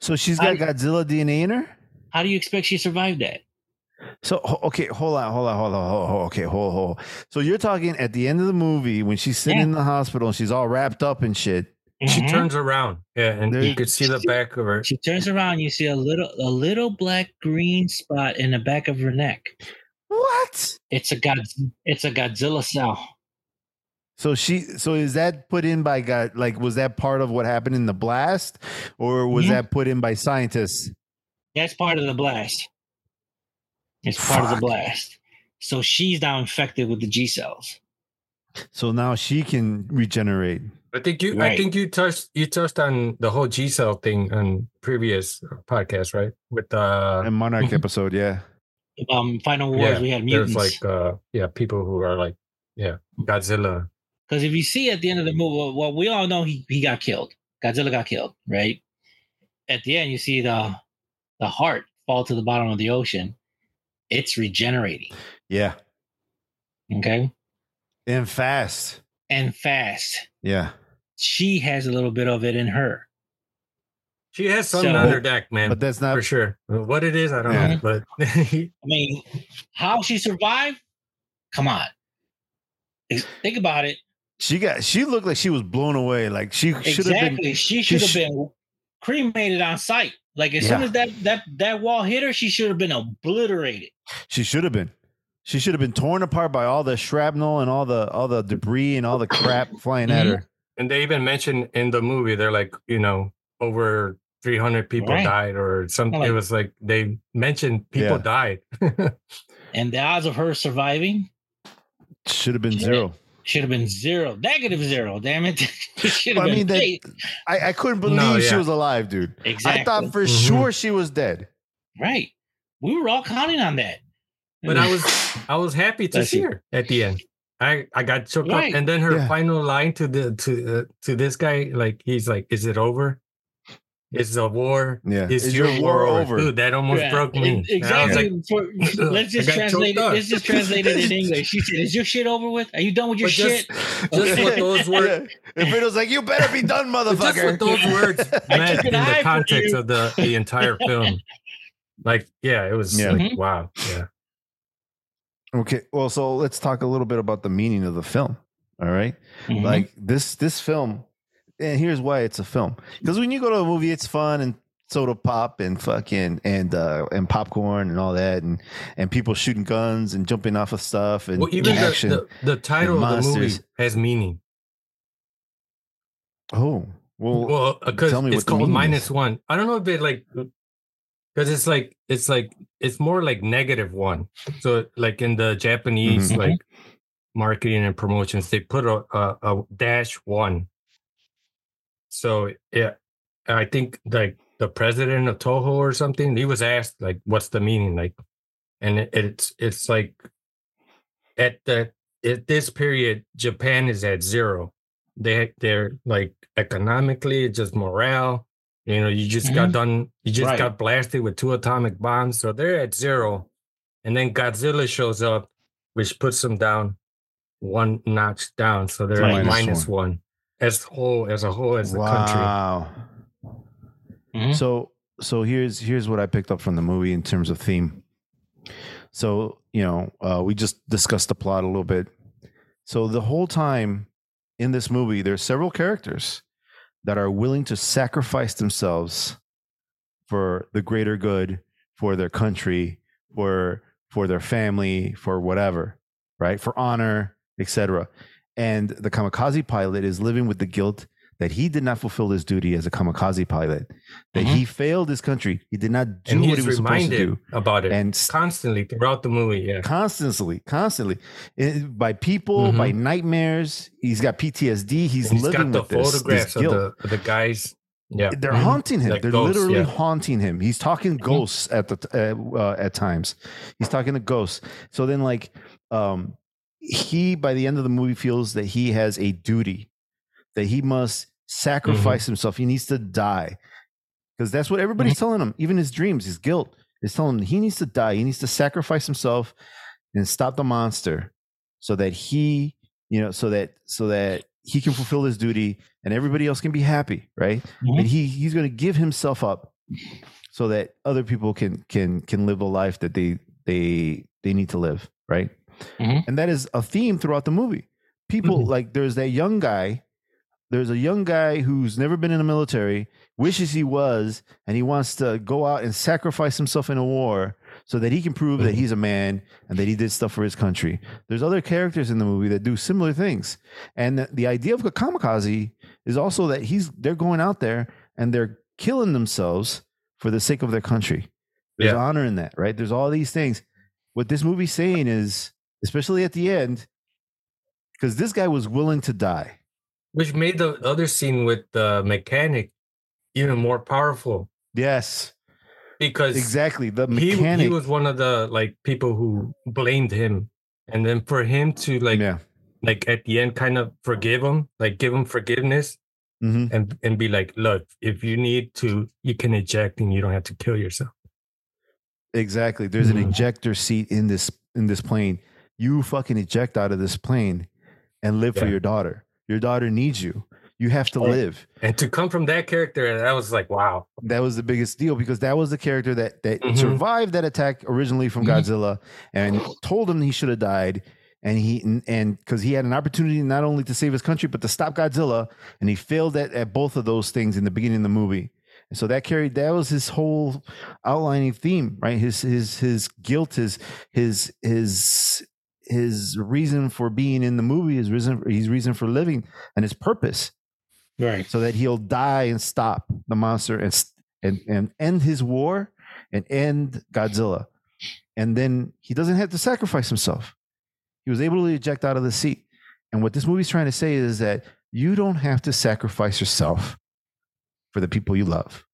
So she's got I- Godzilla DNA in her? How do you expect she survived that? So okay, hold on, hold on, hold on, hold on. Okay, hold, hold. So you're talking at the end of the movie when she's sitting Yeah. in the hospital and she's all wrapped up and shit. She Mhm. turns around. Yeah, and There- you could see the back of her. She turns around. You see a little a little black green spot in the back of her neck. What? It's a god. It's a Godzilla cell. So she so is that put in by God like was that part of what happened in the blast or was Yeah. that put in by scientists? That's part of the blast. It's part of the blast. So she's now infected with the G cells. So now she can regenerate. I think you. I think you touched. You touched on the whole G cell thing on previous podcast, right? With uh, Monarch Mhm. episode, yeah. Um, Final Wars, yeah, we had there's mutants. like uh, yeah, people who are like, yeah, Godzilla. Because if you see at the end of the movie, well, we all know he, he got killed. Godzilla got killed, right? At the end, you see the the heart fall to the bottom of the ocean. It's regenerating, Yeah. okay, And fast. and fast. Yeah. She has a little bit of it in her. She has something So- on her deck, man, But that's not for sure. What it is, I don't Yeah. know, but I mean, how she survived? Come on, think about it. she got she looked like she was blown away. Like she should have Exactly, been she she should have sh- been cremated on site. Like as soon as that that that wall hit her, she should have been obliterated. she should have been. She should have been torn apart by all the shrapnel and all the all the debris and all the crap flying at Mhm. her. And they even mentioned in the movie, they're like, you know, over 300 people Right. died, or something. Like- it was like they mentioned people Yeah. died. And the odds of her surviving Should have been Yeah. zero. should have been zero, negative zero. Damn it! It should have I been mean that. I, I couldn't believe No, she was alive, dude. exactly. I thought for Mhm. sure she was dead. right. We were all counting on that. but I was I was happy to Bless see you. her at the end. I I got choked Right. up, and then her Yeah. final line to the to uh, to this guy, like he's like, "Is it over? Is the war? Yeah. Is, Is your, your war, war over?" over? Dude, that almost Yeah, broke me. e- And I Exactly. like, For- let's just translate it. choked up. Let's just translate it in English. She said, "Is your shit over with? Are you done with your just- shit?" just what those words, Yeah. If it was like, you better be done, just motherfucker. what those words meant in the context of the the entire film. Like, yeah, it was Yeah. like, Mhm. wow, yeah. Okay. Well, so let's talk a little bit about the meaning of the film. All right? Mhm. Like this this film, and here's why it's a film. Because when you go to a movie, it's fun and soda pop and fucking and uh and popcorn and all that and and people shooting guns and jumping off of stuff and Well, even action. the, the the title of the movie has meaning. oh well, Well, because it's called minus one. I don't know if it like because it's like it's like it's more like negative one. So like in the Japanese Mhm. like marketing and promotions, they put a, a, a dash one. So yeah, I think like the president of Toho or something, he was asked like, "What's the meaning?" Like, and it, it's it's like at the at this period, Japan is at zero. They they're like economically, just morale. You know, you just got Mhm. done. You just Right. got blasted with two atomic bombs, so they're at zero. And then Godzilla shows up, which puts them down one notch down. So they're Minus at minus one. as whole as a whole as a country. wow. Mhm. So so here's here's what I picked up from the movie in terms of theme. So you know, uh, we just discussed the plot a little bit. So the whole time in this movie, there's several characters that are willing to sacrifice themselves for the greater good, for their country, for for their family, for whatever, right? For honor, etc. And the kamikaze pilot is living with the guilt that he did not fulfill his duty as a kamikaze pilot, that Mhm. he failed his country, he did not do what he was supposed to do, about it and constantly throughout the movie. Yeah. constantly, constantly eh, by people, by nightmares. He's got PTSD. He's, he's living got with the this, photographs this guilt. the, of the guys. Yeah. They're Mhm. haunting him. Like They're ghosts, literally yeah. Mm-hmm. haunting him. He's talking ghosts at the uh, uh, at times. He's talking to ghosts. So then, like, um, he by the end of the movie feels that he has a duty, that he must sacrifice Mm-hmm. himself. He needs to die because that's what everybody's telling him. Even his dreams, his guilt is telling him he needs to die. He needs to sacrifice himself and stop the monster, so that he, you know, so that so that he can fulfill his duty and everybody else can be happy, right? Mhm. and he he's going to give himself up so that other people can can can live a life that they they they need to live right Mhm. and that is a theme throughout the movie people Mhm. like there's that young guy there's a young guy who's never been in the military wishes he was and he wants to go out and sacrifice himself in a war so that he can prove that he's a man and that he did stuff for his country there's other characters in the movie that do similar things and the, the idea of a kamikaze is also that he's they're going out there and they're killing themselves for the sake of their country. There's Yeah. honor in that, right? There's all these things. What this movie's saying is, especially at the end, because this guy was willing to die. Which made the other scene with the mechanic even more powerful Yes, because exactly. The mechanic. he was one of the like people who blamed him. And then for him to like yeah. like at the end kind of forgive him, like give him forgiveness hmm and and be like, look, if you need to, you can eject and you don't have to kill yourself. Exactly. There's an Mhm. ejector seat in this in this plane. You fucking eject out of this plane and live for your daughter. Your daughter needs you. You have to live. And to come from that character, that was like, wow. that was the biggest deal because that was the character that that Mhm. survived that attack originally from Mhm. Godzilla and told him he should have died and he and because he had an opportunity not only to save his country but to stop Godzilla and he failed at, at both of those things in the beginning of the movie and so that carried that was his whole outlining theme right his his his guilt his his his his reason for being in the movie his reason his reason for living and his purpose Right. so that he'll die and stop the monster and and and end his war and end Godzilla. And then he doesn't have to sacrifice himself. He was able to eject out of the seat. And what this movie's trying to say is that you don't have to sacrifice yourself for the people you love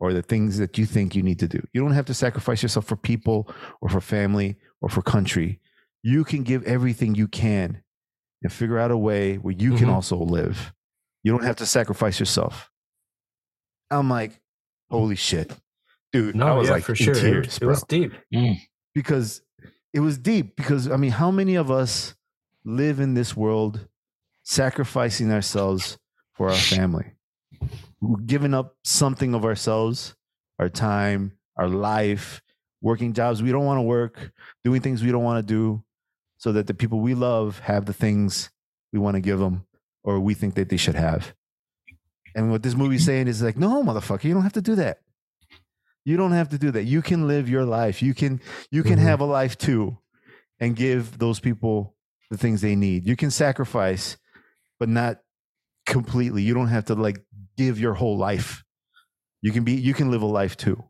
or the things that you think you need to do. You don't have to sacrifice yourself for people or for family or for country. You can give everything you can and figure out a way where you can Mhm. also live. You don't have to sacrifice yourself. I'm like, holy shit, dude. No, I was yeah, like for in sure. It- tears, it, bro. was deep. because it was deep. Because I mean, how many of us live in this world sacrificing ourselves for our family, We're giving up something of ourselves, our time, our life, working jobs we don't want to work, doing things we don't want to do, so that the people we love have the things we want to give them or we think that they should have. And what this movie's saying is like, no, motherfucker, you don't have to do that. You don't have to do that. You can live your life. You can you can Mhm. have a life too and give those people the things they need. You can sacrifice, but not completely. You don't have to like give your whole life. You can be you can live a life too.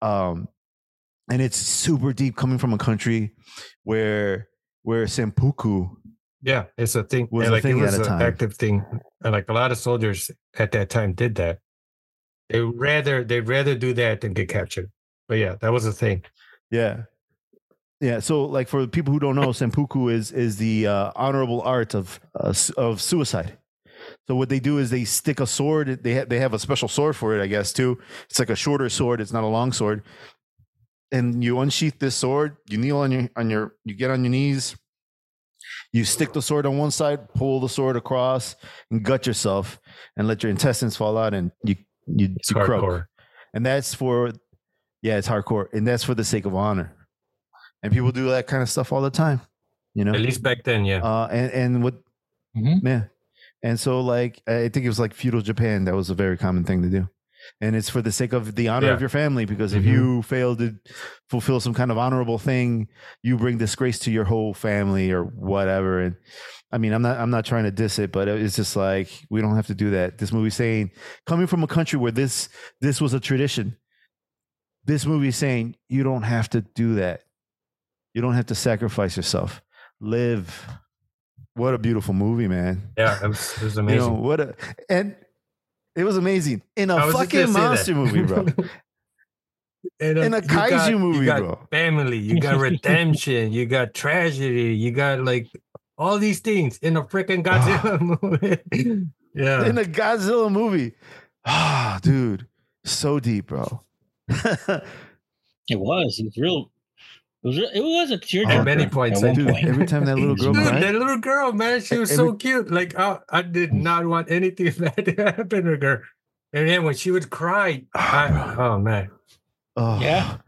Um and it's super deep coming from a country where where Seppuku Yeah, it's a thing. Was and, a like thing it was at a an time. active thing. And like a lot of soldiers at that time did that. They rather they'd rather do that than get captured. But yeah, that was a thing. Yeah. Yeah, so like for people who don't know, seppuku is is the uh, honorable art of uh, of suicide. So what they do is they stick a sword. They ha- they have a special sword for it, I guess too. It's like a shorter sword. It's not a long sword. And you unsheath this sword. You kneel on your on your. You get on your knees. You stick the sword on one side, pull the sword across, and gut yourself, and let your intestines fall out, and you you, It's you croak and that's for yeah it's hardcore and that's for the sake of honor and people do that kind of stuff all the time you know At least back then, yeah. uh and and what Mhm. yeah and so like i think it was like feudal japan that was a very common thing to do and it's for the sake of the honor Yeah. of your family because if Mhm. you fail to fulfill some kind of honorable thing you bring disgrace to your whole family or whatever and i mean i'm not i'm not trying to diss it but it's just like we don't have to do that this movie's saying coming from a country where this this was a tradition this movie is saying you don't have to do that you don't have to sacrifice yourself live what a beautiful movie man Yeah, it was, it was you amazing. know what a and it was amazing in a fucking gonna say that. monster movie bro And, In a kaiju got- you movie, got bro. Family, you got redemption, you got tragedy, you got like all these things in a freaking Godzilla movie. yeah. in a Godzilla movie. Ah, dude, so deep, bro. It was. It was real. It was. It was a tearjerker At many points, At one dude, point. every time that little girl Dude, cried, that little girl, man, she was so cute. Like, oh, I did not want anything bad to happen to her. And then when she would cry, ah, I, oh man, oh, Yeah.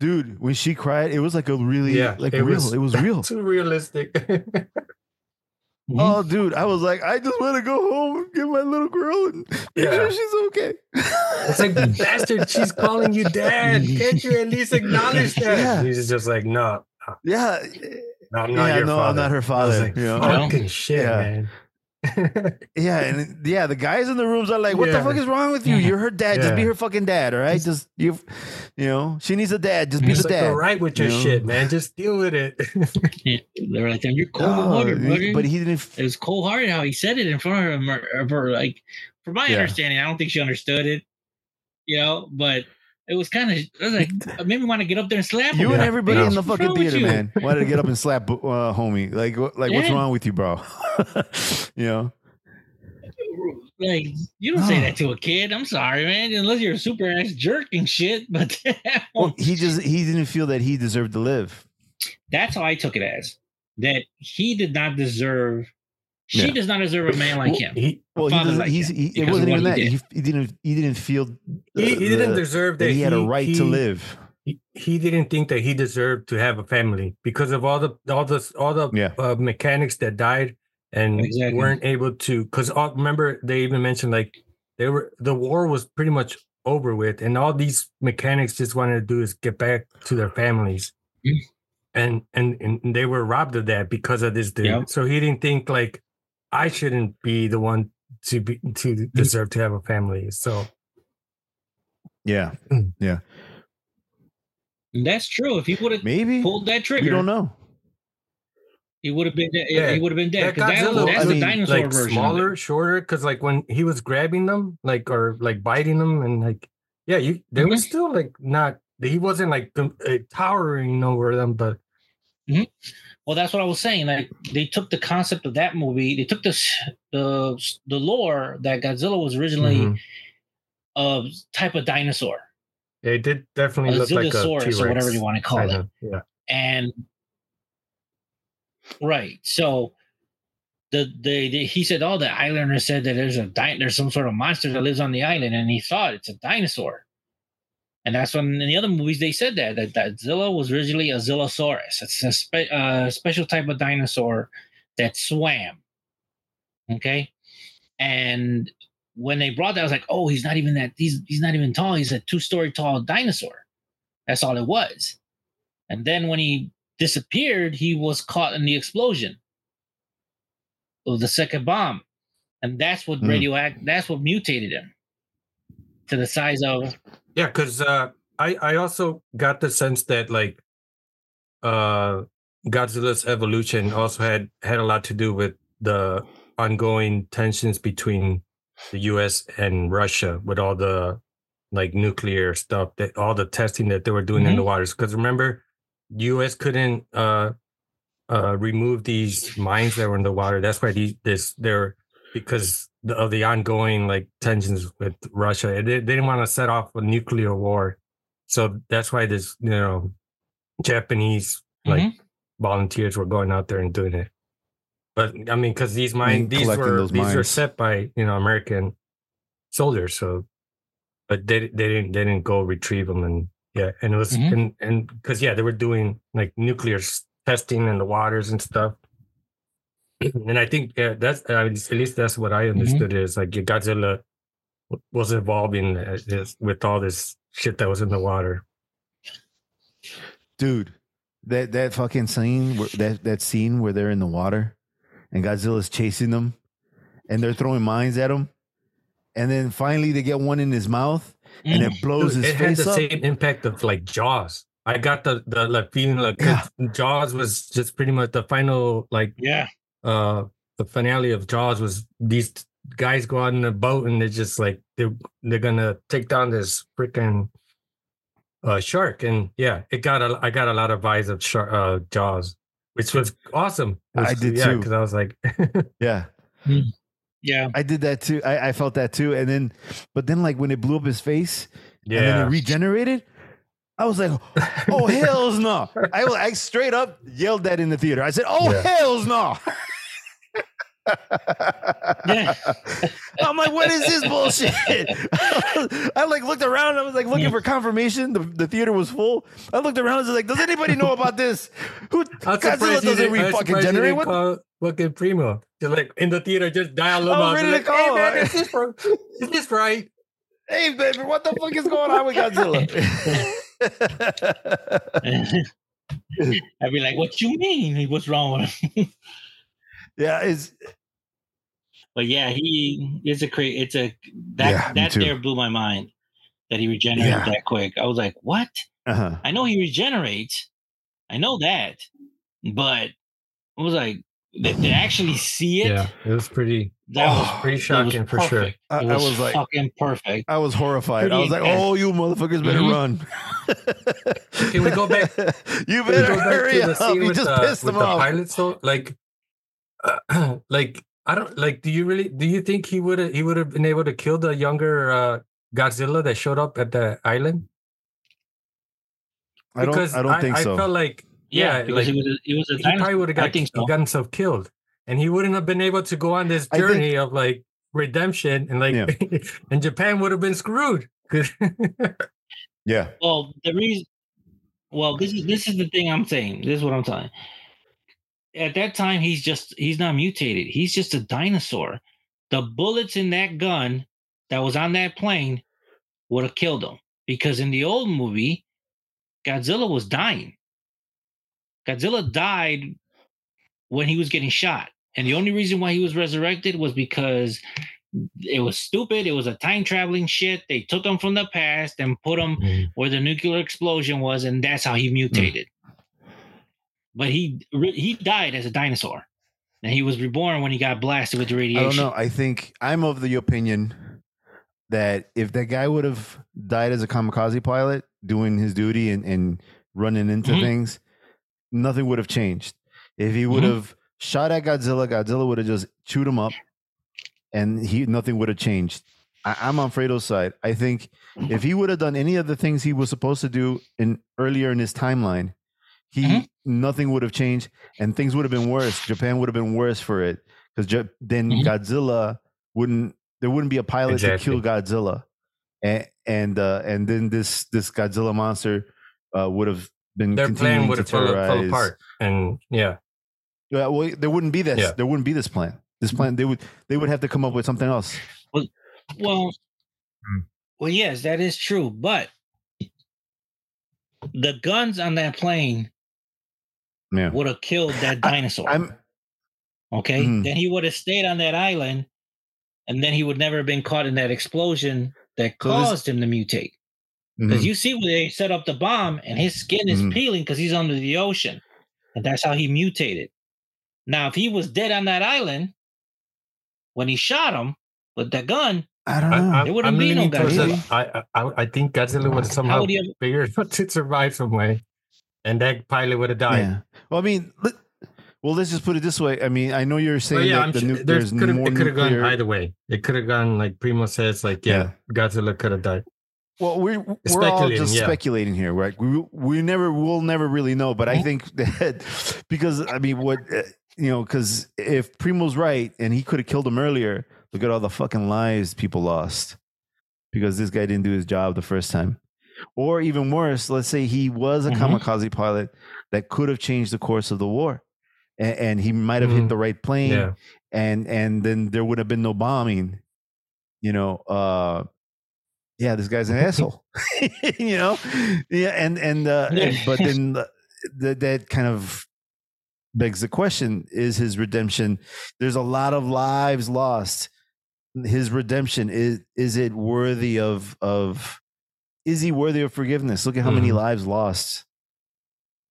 dude, when she cried, it was like a really, Yeah, like it real. was- it was real. too realistic. Mhm. Oh, dude, I was like, I just want to go home and get my little girl and make Yeah. sure she's okay. It's like bastard, she's calling you dad. Can't you at least acknowledge that? Yeah. He's just like, no, yeah, no, I'm not yeah, your no, father. I'm not her I was father. like, you know? fucking shit, Yeah. man. Yeah, and yeah, the guys in the rooms are like, "What the fuck is wrong with you? You're her dad. Just be her fucking dad, all right? Just you, you know, she needs a dad. Just be Just the like, dad." all right with your you know? shit, man. Just deal with it. They were like, "You're cold Oh, hearted, he- but he didn't. it was cold hearted how he said it in front of her, of her. Like, from my Yeah. understanding, I don't think she understood it. You know, but it was kind of. It was like it made me want to get up there and slap him. You and Yeah. everybody in the What's fucking wrong with theater, you? man, wanted to get up and slap uh, homie. Like, what- like what's wrong with you, bro? you know, Like, you don't say Oh. that to a kid. I'm sorry, man. Unless you're a super ass jerk and shit. But well, he just he didn't feel that he deserved to live. that's how I took it as that he did not deserve. She Yeah. does not deserve a man like Well, him. he, Well, he father doesn't. like he's, that he, it because of wasn't even what that. he He, did. he didn't. He didn't feel. he, he didn't the- deserve that that. he had a right to live. He, he didn't think that he deserved to have a family because of all the all the all the Yeah. uh, mechanics that died and Exactly. weren't able to. Because remember, they even mentioned like they were the war was pretty much over with, and all these mechanics just wanted to do is get back to their families. Mm. And, and and they were robbed of that because of this dude. Yep. So he didn't think like I shouldn't be the one to be Mm. to deserve to have a family. So Yeah, yeah, that's true. If he would have maybe pulled that we trigger, don't know. he would have been. dead. Yeah. He would have been dead. That 'cause that, Godzilla that's I the mean, dinosaur like version. smaller, shorter, because like when he was grabbing them, like or like biting them, and like yeah, you they were Mhm. still like not. He wasn't like uh, towering over them, but Well, that's what I was saying. Like they took the concept of that movie. They took this the the lore that Godzilla was originally Mhm. a type of dinosaur, it did a definitely look like a T-Rex. or whatever you want to call it. Yeah, and right so the, the the he said oh the islander said that there's a di- there's some sort of monster that lives on the island and he thought it's a dinosaur and that's when in the other movies they said that that, that Zilla was originally a Zillosaurus. It's a spe- uh, special type of dinosaur that swam okay? And when they brought that I was like oh he's not even that he's he's not even tall. He's a two story tall dinosaur. That's all it was. And then when he disappeared, he was caught in the explosion of the second bomb. And that's what Hmm. radioact that's what mutated him to the size of yeah. Because uh, I I also got the sense that like uh Godzilla's evolution also had had a lot to do with the ongoing tensions between the U.S. and Russia with all the like nuclear stuff that all the testing that they were doing in the waters. Because remember, U.S. couldn't uh, uh, remove these mines that were in the water. That's why these this they're because of the ongoing like tensions with Russia. They, they didn't want to set off a nuclear war, so that's why this you know Japanese like Mhm. volunteers were going out there and doing it. But I mean, because these mines, And these were those these were set by you know American soldiers, so but they they didn't they didn't go retrieve them and yeah, and it was Mhm. and and because yeah, they were doing like nuclear testing in the waters and stuff. And I think yeah, that's I mean, at least that's what I understood is like Godzilla w- was involving uh, this- with all this shit that was in the water. dude that that fucking scene where, that that scene where they're in the water and godzilla's chasing them and they're throwing mines at him and then finally they get one in his mouth and Mm. it blows Dude, his it had the up same impact of like Jaws. I got the the like feeling like Yeah. Jaws was just pretty much the final like Yeah. Uh the finale of Jaws was these guys go out in a boat and they're just like they're they're gonna take down this freaking uh shark and yeah it got a I got a lot of vibes of shark uh Jaws which was awesome. I did yeah, too. because I was like yeah Yeah. i did that too I, I felt that too and then but then like when it blew up his face yeah and then it regenerated I was like, "Oh hell's no!" I, I straight up yelled that in the theater. I said, "Oh Yeah. hell's no!" Yeah. I'm like, what is this bullshit? I like looked around. I was like looking for confirmation. The, the theater was full. I looked around. I was like, does anybody know about this? Who I'm Godzilla doesn't re fucking generate didn't what? call fucking primo. Just like in the theater, just dial them I up. Oh, ready Be to like, hey call. man, is this, bro? is this right? Hey, baby, what the fuck is going on with Godzilla? I'd be like, "What you mean? What's wrong with him?" Yeah, it's But yeah, he is a crazy. It's a that Yeah, that there blew my mind that he regenerated Yeah. that quick. I was like, "What?" uh-huh. I know he regenerates. I know that, but I was like, to, to actually see it, Yeah, it was pretty that was Oh, pretty it was shocking for sure. perfect. I- It I was, was like- fucking perfect. I was horrified. I was like, intense. "Oh, you motherfuckers better Mhm. run!" Can we go back- you better go back hurry to the up! scene You with just the, pissed with them the off. pilots though? Like, like I don't like. Do you really? Do you think he would have? He would have been able to kill the younger uh, Godzilla that showed up at the island? I don't. I don't think I so. felt like Yeah, yeah, because like, he was a, he was a he probably would have I got, so. got himself killed, and he wouldn't have been able to go on this I think- journey of like redemption, and like, Yeah. and Japan would have been screwed. yeah, Well, the reason, well, this is this is the thing I'm saying. This is what I'm telling. At that time, he's just he's not mutated. He's just a dinosaur. The bullets in that gun that was on that plane would have killed him because in the old movie, Godzilla was dying. Godzilla died when he was getting shot, and the only reason why he was resurrected was because it was stupid. It was a time traveling shit. They took him from the past and put him mm-hmm. where the nuclear explosion was, and that's how he mm. mutated. But he he died as a dinosaur, and he was reborn when he got blasted with the radiation. I don't know. I think I'm of the opinion that if that guy would have died as a kamikaze pilot doing his duty and, and running into Mhm. things, nothing would have changed. If he would Mhm. have shot at Godzilla, Godzilla would have just chewed him up, and he nothing would have changed. I, I'm on Fredo's side. I think if he would have done any of the things he was supposed to do in earlier in his timeline, he Mhm. Nothing would have changed, and things would have been worse. Japan would have been worse for it because then Mhm. Godzilla wouldn't. There wouldn't be a pilot to kill Godzilla, and and uh, and then this this Godzilla monster uh, would have been Their plan would have fell, fell apart, and yeah, Yeah, well, there wouldn't be this. Yeah. There wouldn't be this plan. This plan, they would they would have to come up with something else. Well, Hmm. well, yes, that is true. But the guns on that plane Yeah, would have killed that dinosaur. I'm. okay, Mhm. then he would have stayed on that island, and then he would never have been caught in that explosion that So this- caused him to mutate. Because mhm. you see where they set up the bomb, and his skin is Mhm. peeling because he's under the ocean, and that's how he mutated. Now, if he was dead on that island when he shot him with the gun, I don't know. I, There wouldn't I'm be no Godzilla. I, I I think Godzilla would somehow would have? figure out to survive some way, and that pilot would have died. Yeah. Well, I mean, well, let's just put it this way. I mean, I know you're saying yeah, that the sure there's there's more it could have gone either way. It could have gone like Primo says, like yeah, Godzilla could have died. Well, we're we're all just yeah. speculating here, right? We we never we'll never really know, but I think that because I mean, what uh, you know, because if Primo's right and he could have killed him earlier, look at all the fucking lives people lost because this guy didn't do his job the first time, or even worse, let's say he was a Mhm. kamikaze pilot that could have changed the course of the war, and, and he might have hit Mhm. the right plane, Yeah, and and then there would have been no bombing you know uh yeah this guy's an asshole you know? Yeah and and uh and- but then the, the, that kind of begs the question is his redemption there's a lot of lives lost. His redemption is is it worthy of of is he worthy of forgiveness look at how many Mhm. lives lost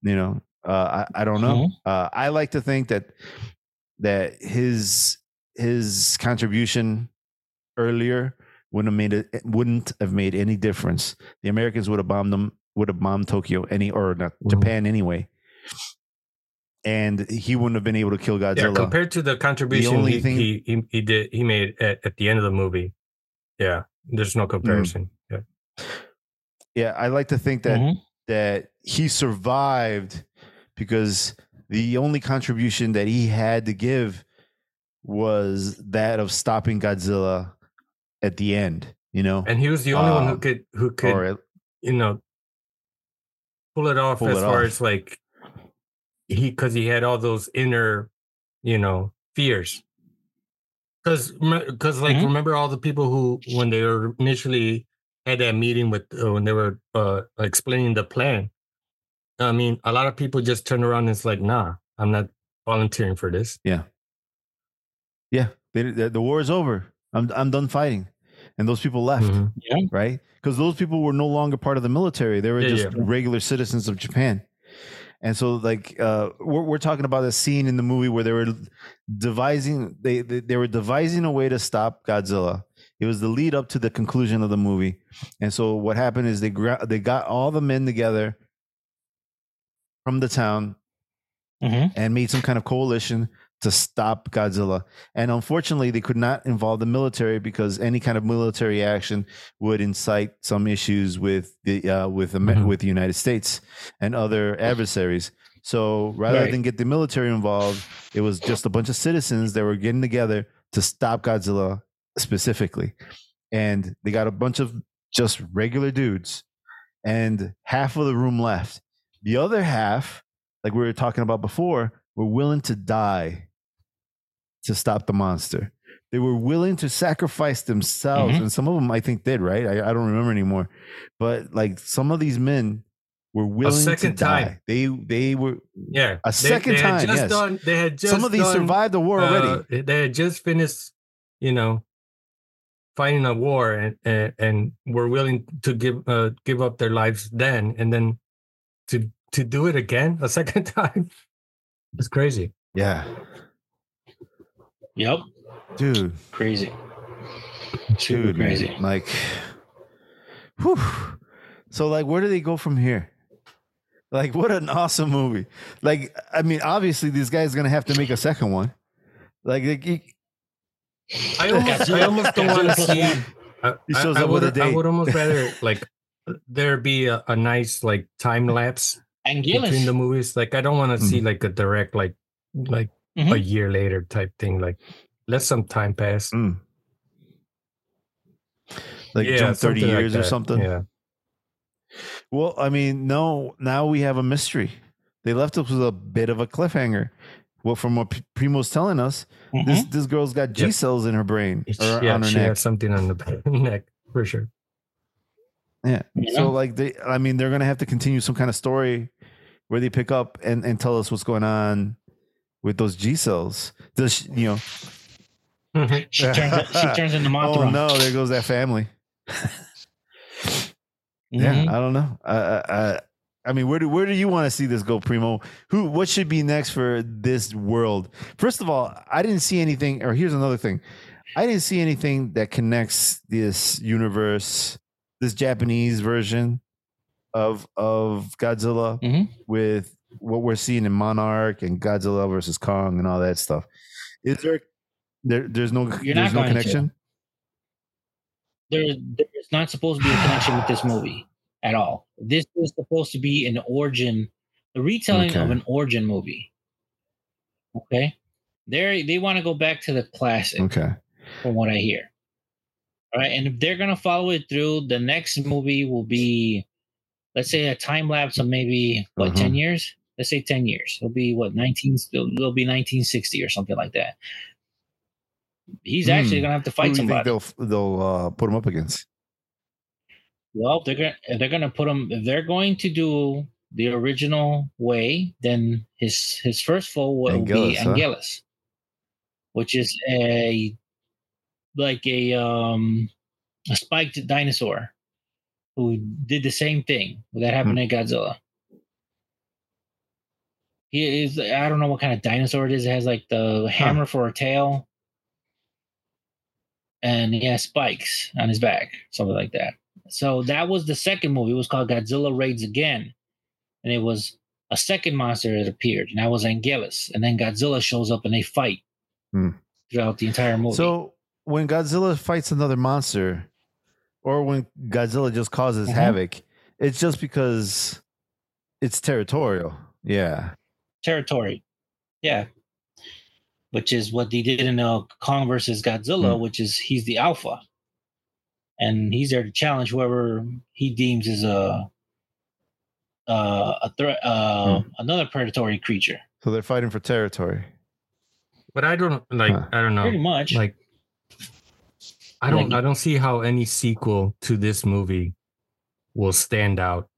you know uh i, I don't know uh i like to think that that his his contribution earlier wouldn't have made it wouldn't have made any difference. The Americans would have bombed them would have bombed Tokyo any or not Mhm. Japan anyway. And he wouldn't have been able to kill yeah. Godzilla. Compared to the contribution only he, thing- he he he did he made at, at the end of the movie, yeah, there's no comparison. Yeah, yeah, I like to think that Mhm. that he survived because the only contribution that he had to give was that of stopping Godzilla at the end, you know. and he was the only one who Um, could who could you know pull it off Pull as it far off. as like he because he had all those inner you know fears because because like Mhm. remember all the people who when they were initially had that meeting with uh, when they were uh explaining the plan i mean a lot of people just turned around and it's like nah i'm not volunteering for this Yeah, they, the, the war is over. I'm I'm done fighting, and those people left, Mhm. Yeah. right? Because those people were no longer part of the military; they were Yeah, just yeah. regular citizens of Japan. And so, like, uh, we're we're talking about a scene in the movie where they were devising they they, they were devising a way to stop Godzilla. It was the lead up to the conclusion of the movie, and so what happened is they gra- they got all the men together from the town Mhm. and made some kind of coalition to stop Godzilla. And unfortunately, they could not involve the military because any kind of military action would incite some issues with the uh, with the Mhm. with the United States and other adversaries. So rather Right. than get the military involved, it was just a bunch of citizens that were getting together to stop Godzilla specifically. And they got a bunch of just regular dudes, and half of the room left. The other half, like we were talking about before, were willing to die to stop the monster. They were willing to sacrifice themselves, Mhm. and some of them I think did. Right? I, I don't remember anymore, but like some of these men were willing second to die. time. They they were yeah A second they, had time, just yes. done they had just some of these done, survived the war already. uh, they had just finished you know fighting a war and and, and were willing to give uh, give up their lives then and then to to do it again a second time it's crazy yeah, Yep. dude. Crazy. Super dude, man, crazy. Like, whew. so like, where do they go from here? Like, what an awesome movie! Like, I mean, obviously, this guy's are gonna have to make a second one. Like, like, he, i almost i almost don't want to see. I, I- I up with a would, I would almost rather like there be a, a nice like time lapse And between the movies like i don't want to see Mm-hmm. like a direct like like a Mhm. year later type thing like let some time pass mm. like jump thirty something like years or something. yeah Well, I mean, no. Now we have a mystery. They left us with a bit of a cliffhanger. Well, from what Primo's telling us, Mhm. this this girl's got G Yep. cells in her brain or yeah, on her she neck. has something on the neck for sure. Yeah. You So like they I mean they're gonna have to continue some kind of story where they pick up and, and tell us what's going on with those G cells. Does she, you know She turns, she turns into Oh Mothra. no, there goes that family. Yeah, Mhm. I don't know. I, I, I- mean, where do where do you want to see this go, Primo? Who what should be next for this world? First of all, I didn't see anything. Or here's another thing, I didn't see anything that connects this universe, this Japanese version of of Godzilla Mhm. with what we're seeing in Monarch and Godzilla versus Kong and all that stuff. Is there there there's no You're there's no to. connection? there, there's not supposed to be a connection with this movie at all. This is supposed to be an origin, a retelling of an origin movie. Okay, they they want to go back to the classic, Okay. from what I hear. All right, and if they're gonna follow it through, the next movie will be, let's say, a time lapse of maybe what Uh-huh. ten years. Let's say ten years. It'll be what nineteen. It'll, it'll be nineteen sixty or something like that. He's actually Hmm. gonna have to fight think somebody. they'll they'll uh, put him up against? Well, they're gonna they're gonna put him. If they're going to do the original way, then his his first foe will be Anguillus, huh? Angelus, which is a like a um a spiked dinosaur who did the same thing that happened Hmm. to Godzilla. He is I don't know what kind of dinosaur it is. It has like the hammer for a tail. And he has spikes on his back, something like that. So that was the second movie. It was called Godzilla Raids Again. And it was a second monster that appeared, and that was Angelus. And then Godzilla shows up and they fight Hmm. throughout the entire movie. So when Godzilla fights another monster, or when Godzilla just causes Mhm. havoc, it's just because it's territorial. Yeah. territory. Yeah. Which is what they did in uh, Kong versus Godzilla, Hmm. which is he's the alpha. And he's there to challenge whoever he deems is a uh, a threat, uh, Hmm. another predatory creature. So they're fighting for territory. But I don't like. Huh. I don't know. Pretty much. Like, I don't. Like- I don't see how any sequel to this movie will stand out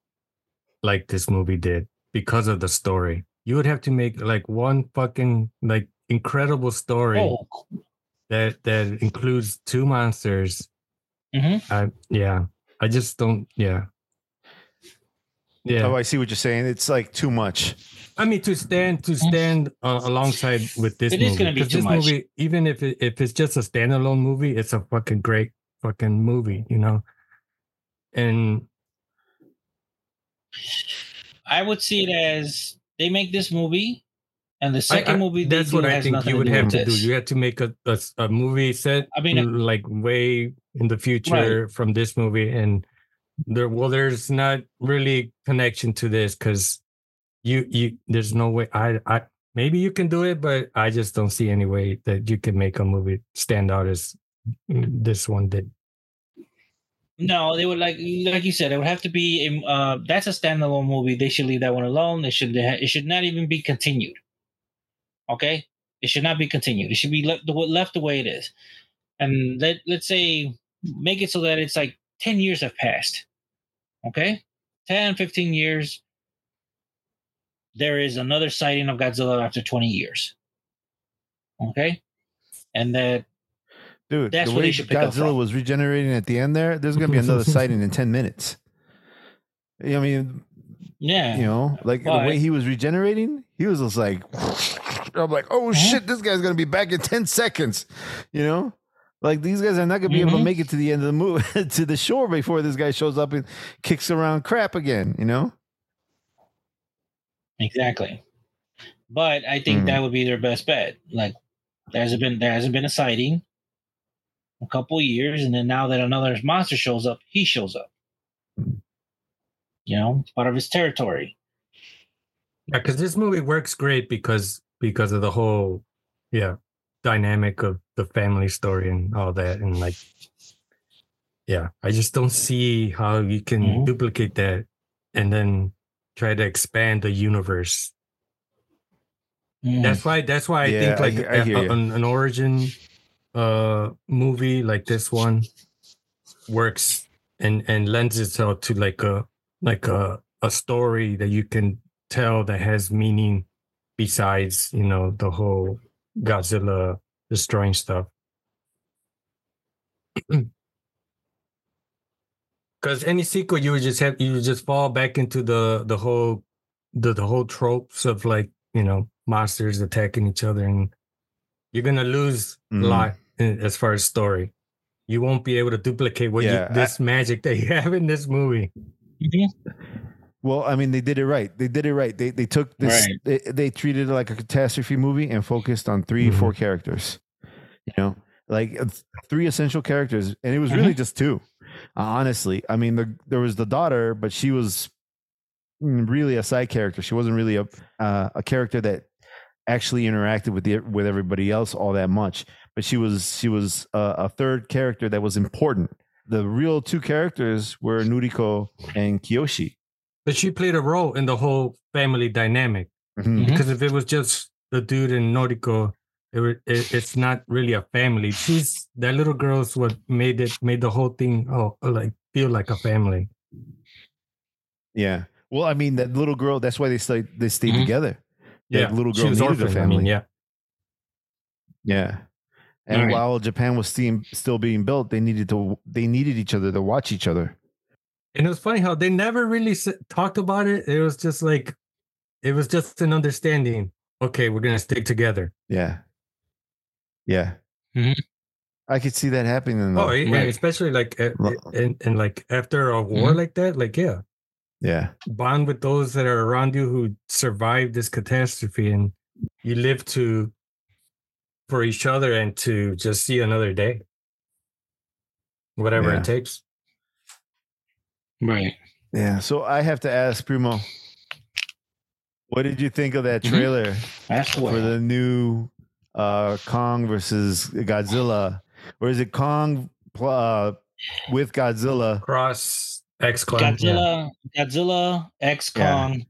like this movie did because of the story. You would have to make like one fucking like incredible story oh, that that includes two monsters. Mhm. I yeah. I just don't. Yeah. Yeah. Oh, I see what you're saying. It's like too much. I mean, to stand to stand uh, alongside with this It movie, is gonna be 'cause too this much. movie, even if it, if it's just a standalone movie, it's a fucking great fucking movie, you know. And I would see it as they make this movie, and the second I- movie that's what I think you would to have with to do. You have to make a a movie set, I mean, like way in the future from this movie, and there well, there's not really connection to this because you you there's no way I I maybe you can do it, but I just don't see any way that you can make a movie stand out as mm, this one did. No, they would like like you said. It would have to be. um, Uh, that's a standalone movie. They should leave that one alone. They should. It should not even be continued. Okay, it should not be continued. It should be left the left the way it is. And let let's say make it so that it's like ten years have passed. Okay, 10, 15 years. There is another sighting of Godzilla after twenty years. Okay, and that Dude, That's the where way should Godzilla was regenerating at the end there, there's going to be another sighting in 10 minutes. I mean, yeah. you know, like the way he was regenerating, he was just like, I'm like, oh uh-huh. shit, this guy's going to be back in 10 seconds. You know? Like these guys are not going to be able to make it to the end of the movie, to the shore before this guy shows up and kicks around crap again, you know? Exactly. But I think Mhm. that would be their best bet. Like there hasn't been there hasn't been a sighting a couple years, and then now that another monster shows up, he shows up. You know, part of his territory. Yeah, because this movie works great because because of the whole yeah dynamic of the family story and all that and like yeah i just don't see how you can Mhm. duplicate that and then try to expand the universe Mm. that's why that's why i Yeah, think like I a- hear a- an, an origin uh movie like this one works and and lends itself to like a like a a story that you can tell that has meaning besides you know the whole godzilla destroying stuff because any sequel you would just have you would just fall back into the the whole the, the whole tropes of like you know monsters attacking each other and you're gonna lose Mhm. a lot in, as far as story you won't be able to duplicate what Yeah, you, this magic that you have in this movie. Well, I mean, they did it right. They did it right. They they took this. Right. They, they treated it like a catastrophe movie and focused on 3 Mhm. four characters. You know, like uh, three essential characters, and it was really just two. Uh, honestly, I mean, the, there was the daughter, but she was mm, really a side character. She wasn't really a uh, a character that actually interacted with the with everybody else all that much. But she was she was a, a third character that was important. The real two characters were Noriko and Kiyoshi. But she played a role in the whole family dynamic. Mhm. Mhm. Because if it was just the dude and Noriko, it, it it's not really a family. She's that little girl's what made it made the whole thing oh like feel like a family. Yeah. Well, I mean, that little girl. That's why they stayed. They stayed Mhm. together. That little she girl was needed a orphaned, I mean, family. yeah. Yeah. And Right. while Japan was still still being built, they needed to. They needed each other to watch each other. And it was funny how they never really s- talked about it. It was just like, it was just an understanding. Okay, we're gonna stick together. Yeah. Yeah. Mhm. I could see that happening. Though. Oh, yeah, Right. especially like, and and like after a war like that, like yeah, yeah. bond with those that are around you who survived this catastrophe, and you live to for each other and to just see another day, whatever Yeah. it takes. Right. Yeah. So I have to ask Primo, what did you think of that Mhm. trailer That's the for the new uh, Kong versus Godzilla, or is it Kong pl- uh, with Godzilla? Cross X Clan. Godzilla, Godzilla, X Kong,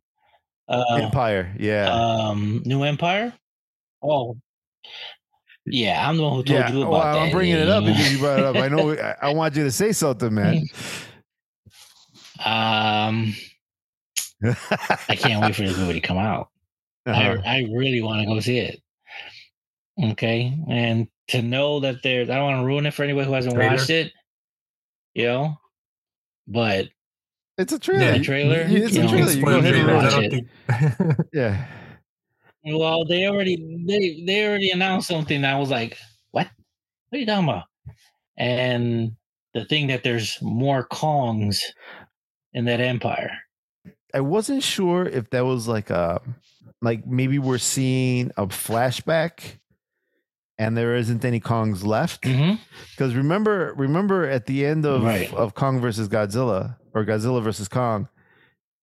uh, Empire? Yeah. um, New Empire. Oh, yeah, I'm the one who told yeah. you about Well, that. I'm bringing it up because you brought it up. I know. I, I want you to say something, man. Um, I can't wait for this movie to come out. Uh-huh. I, I really want to go see it. Okay, and to know that there's, I don't want to ruin it for anybody who hasn't Trailer? watched it. You know, but It's a trailer. Yeah, The trailer? You- It's You a know, trailer. You go ahead and watch it. think- Yeah. well, they already they they already announced something. I was like, what? What are you talking about? And the thing that there's more Kongs in that empire. I wasn't sure if that was like a like maybe we're seeing a flashback and there isn't any Kongs left. Mm-hmm. Because remember, remember at the end of Right. of Kong versus Godzilla or Godzilla versus Kong,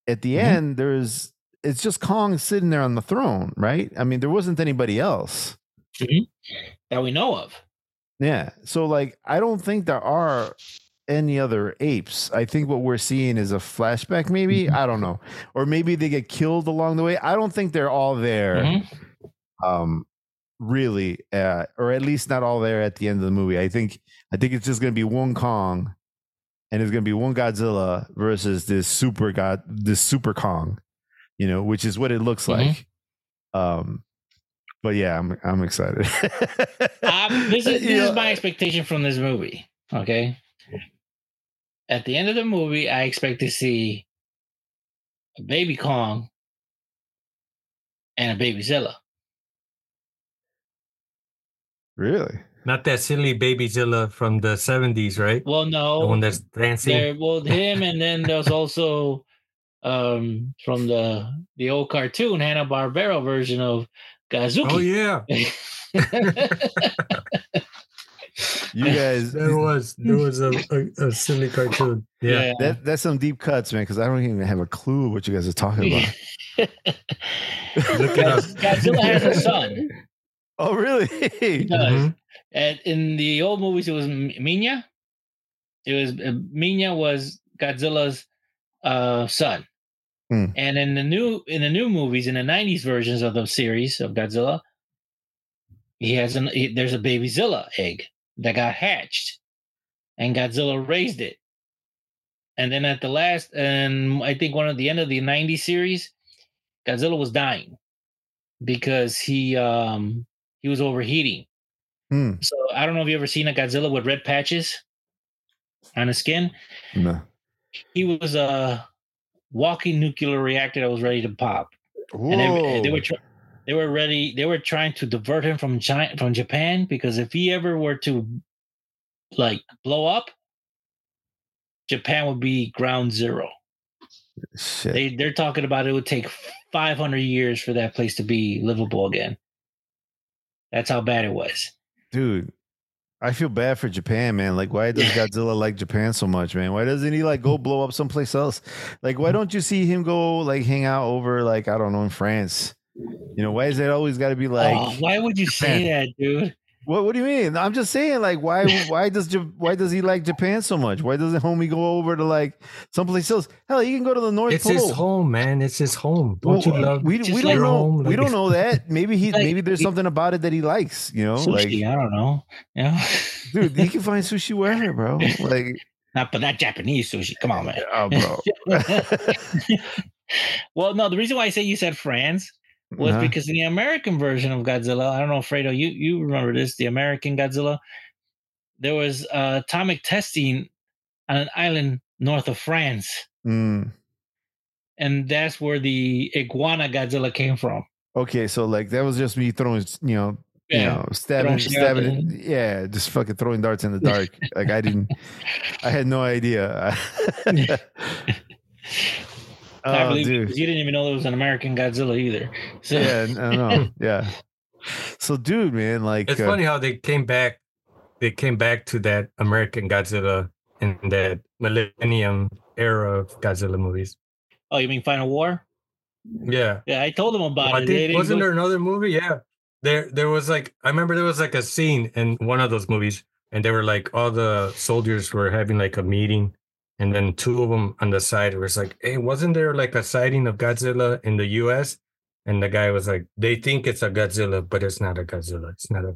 at the Mhm. end there's it's just Kong sitting there on the throne, right? I mean, there wasn't anybody else. Mm-hmm. That we know of. Yeah. So like I don't think there are any other apes. I think what we're seeing is a flashback, maybe. I don't know. Or maybe they get killed along the way. I don't think they're all there. Mhm. Um really, uh, or at least not all there at the end of the movie. I think I think it's just gonna be one Kong and it's gonna be one Godzilla versus this super god this super Kong, you know, which is what it looks Mhm. like. Um but yeah, I'm I'm excited. Um, this is, this know, is my expectation from this movie. Okay. At the end of the movie, I expect to see a baby Kong and a baby Zilla. really. Not that silly baby Zilla from the 70s, right? Well, no, the one that's dancing. there well him, and then there's also um from the the old cartoon Hanna Barbera version of Godzooky. Oh, yeah. You guys There was there was a, a, a silly cartoon. Yeah. That that's some deep cuts, man. Because I don't even have a clue what you guys are talking about. Look. Godzilla has a son. oh, really? He does. Mhm. And in the old movies, it was M- Minya. It was uh, Minya was Godzilla's uh, son. Hmm. And in the new in the new movies, in the '90s versions of the series of Godzilla, he has an he, there's a baby Zilla egg that got hatched, and Godzilla raised it. And then at the last, and I think one of the end of the '90s series, Godzilla was dying because he um he was overheating. Hmm. So I don't know if you ever seen a Godzilla with red patches on his skin. No. He was a walking nuclear reactor that was ready to pop, and they, they were tr- they were ready. They were trying to divert him from China, from Japan because if he ever were to like blow up, Japan would be ground zero. Shit. They they're talking about it would take 500 years for that place to be livable again. That's how bad it was. Dude, I feel bad for Japan, man. Like, why does Godzilla like Japan so much, man? Why doesn't he like go blow up someplace else? Like, why hmm. don't you see him go like hang out over like I don't know in France? You know, why is it always got to be oh, like? oh, why would you say that, dude? What What do you mean? I'm just saying, like, why Why does Why does he like Japan so much? Why doesn't homie go over to like someplace else? Hell, he can go to the North It's Pole. his home, man. It's his home. Don't you love? We, we don't your know. home, we don't know that. Maybe he. Like- maybe there's something about it that he likes. You know, Sushi, like I don't know. Yeah. dude, he can find sushi wherever, bro. Like, not but not Japanese sushi. Come on, man. oh, bro. well, no, the reason why I say you said France was Uh-huh. because in the American version of Godzilla, I don't know, Fredo, you you remember this, the American Godzilla, there was uh, atomic testing on an island north of France, Mm. and that's where the iguana Godzilla came from. Okay, so like that was just me throwing, you know, you Yeah. know, stabbing, stabbing. Yeah, just fucking throwing darts in the dark. like I didn't, I had no idea. I oh, believe you, you didn't even know there was an American Godzilla either. So Yeah, I know. Yeah. So, dude, man, like, It's uh, funny how they came back. They came back to that American Godzilla in that Millennium era of Godzilla movies. oh, you mean Final War? Yeah, Yeah, I told them about I it. Think didn't wasn't go- there another movie? Yeah, there there was like I remember there was like a scene in one of those movies, and they were like all the soldiers were having like a meeting, and then two of them on the side was like, "Hey, wasn't there like a sighting of Godzilla in the U.S.?" And the guy was like, "They think it's a Godzilla, but it's not a Godzilla. It's not a."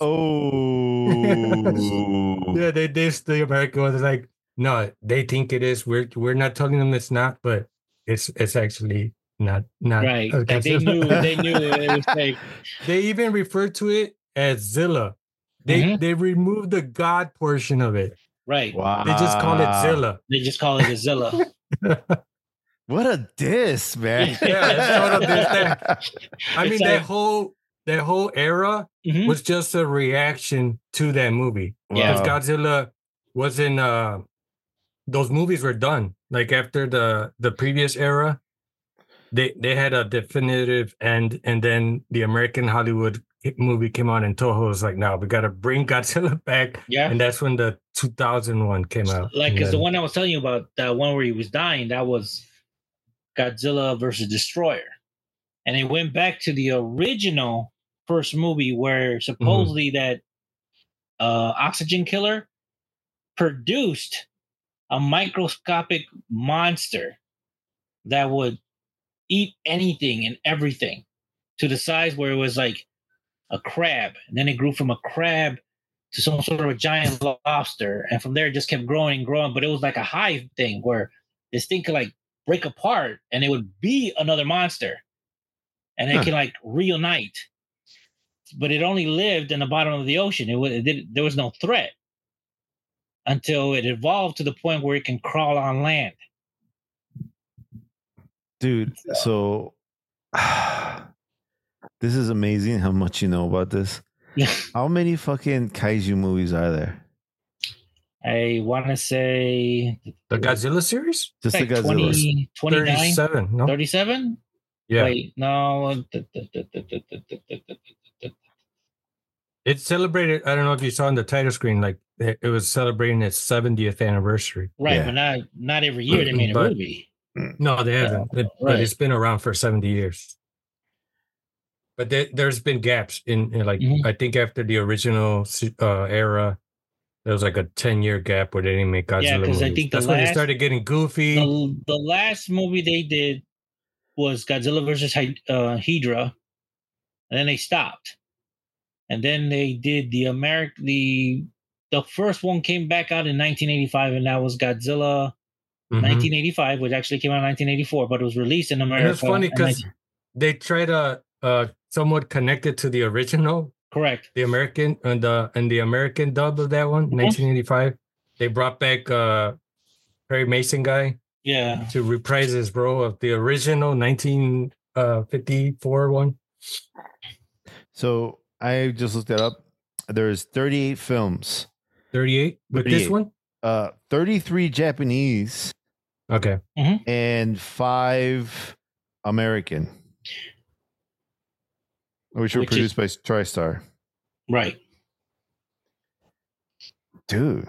oh, Yeah, they this the American was like, "No, they think it is. We're we're not telling them it's not, but it's it's actually not not right. a Like they knew they knew it was fake. They even refer to it as Zilla. They Mhm. they removed the God portion of it. Right. wow. They just call it Zilla. They just call it Godzilla. What a diss, man. Yeah, it's total diss there. I It's mean, that whole that whole era Mhm. was just a reaction to that movie. Yeah. Because Godzilla was in uh those movies were done. Like after the the previous era, they they had a definitive end, and then the American Hollywood hit movie came out, and Toho was like, "No, we got to bring Godzilla back," Yeah. and that's when the 2001 came out. Like, because the one I was telling you about, that one where he was dying, that was Godzilla versus Destroyer. And it went back to the original first movie where supposedly that uh, oxygen killer produced a microscopic monster that would eat anything and everything to the size where it was like a crab. And then it grew from a crab to some sort of a giant lobster. And from there, it just kept growing and growing. But it was like a hive thing where this thing could like break apart and it would be another monster. And it Huh. can like reunite. But it only lived in the bottom of the ocean. It, was, it did, there was no threat until it evolved to the point where it can crawl on land. Dude, so this is amazing how much you know about this. Yeah. How many fucking kaiju movies are there? I want to say the Godzilla series, Just like the Godzilla. 20, 29, 37, no, 37? yeah, Wait, no. it celebrated. I don't know if you saw on the title screen, like it, it was celebrating its 70th anniversary. Right, Yeah. but not not every year they made a But- movie. Mm. No, they haven't. It- But it's been around for 70 years. But there, there's been gaps in, in like, Mhm. I think after the original uh, era, there was like a 10 year gap where they didn't make Godzilla Yeah, 'cause I think That's when they started getting goofy. The, the last movie they did was Godzilla versus uh, Hydra, and then they stopped. And then they did the American the the first one came back out in 1985, and that was Godzilla Mhm. 1985, which actually came out in 1984, but it was released in America. And it's funny because 19 they try to uh, somewhat connected to the original, correct. the American and the and the American dub of that one, Mhm. 1985. They brought back uh, Perry Mason guy Yeah, to reprise his role of the original 1954 one. So I just looked it up. There's 38 films, 38 with this one. uh, 33 Japanese, Okay. and five American, which were Which produced by TriStar. Right. Dude,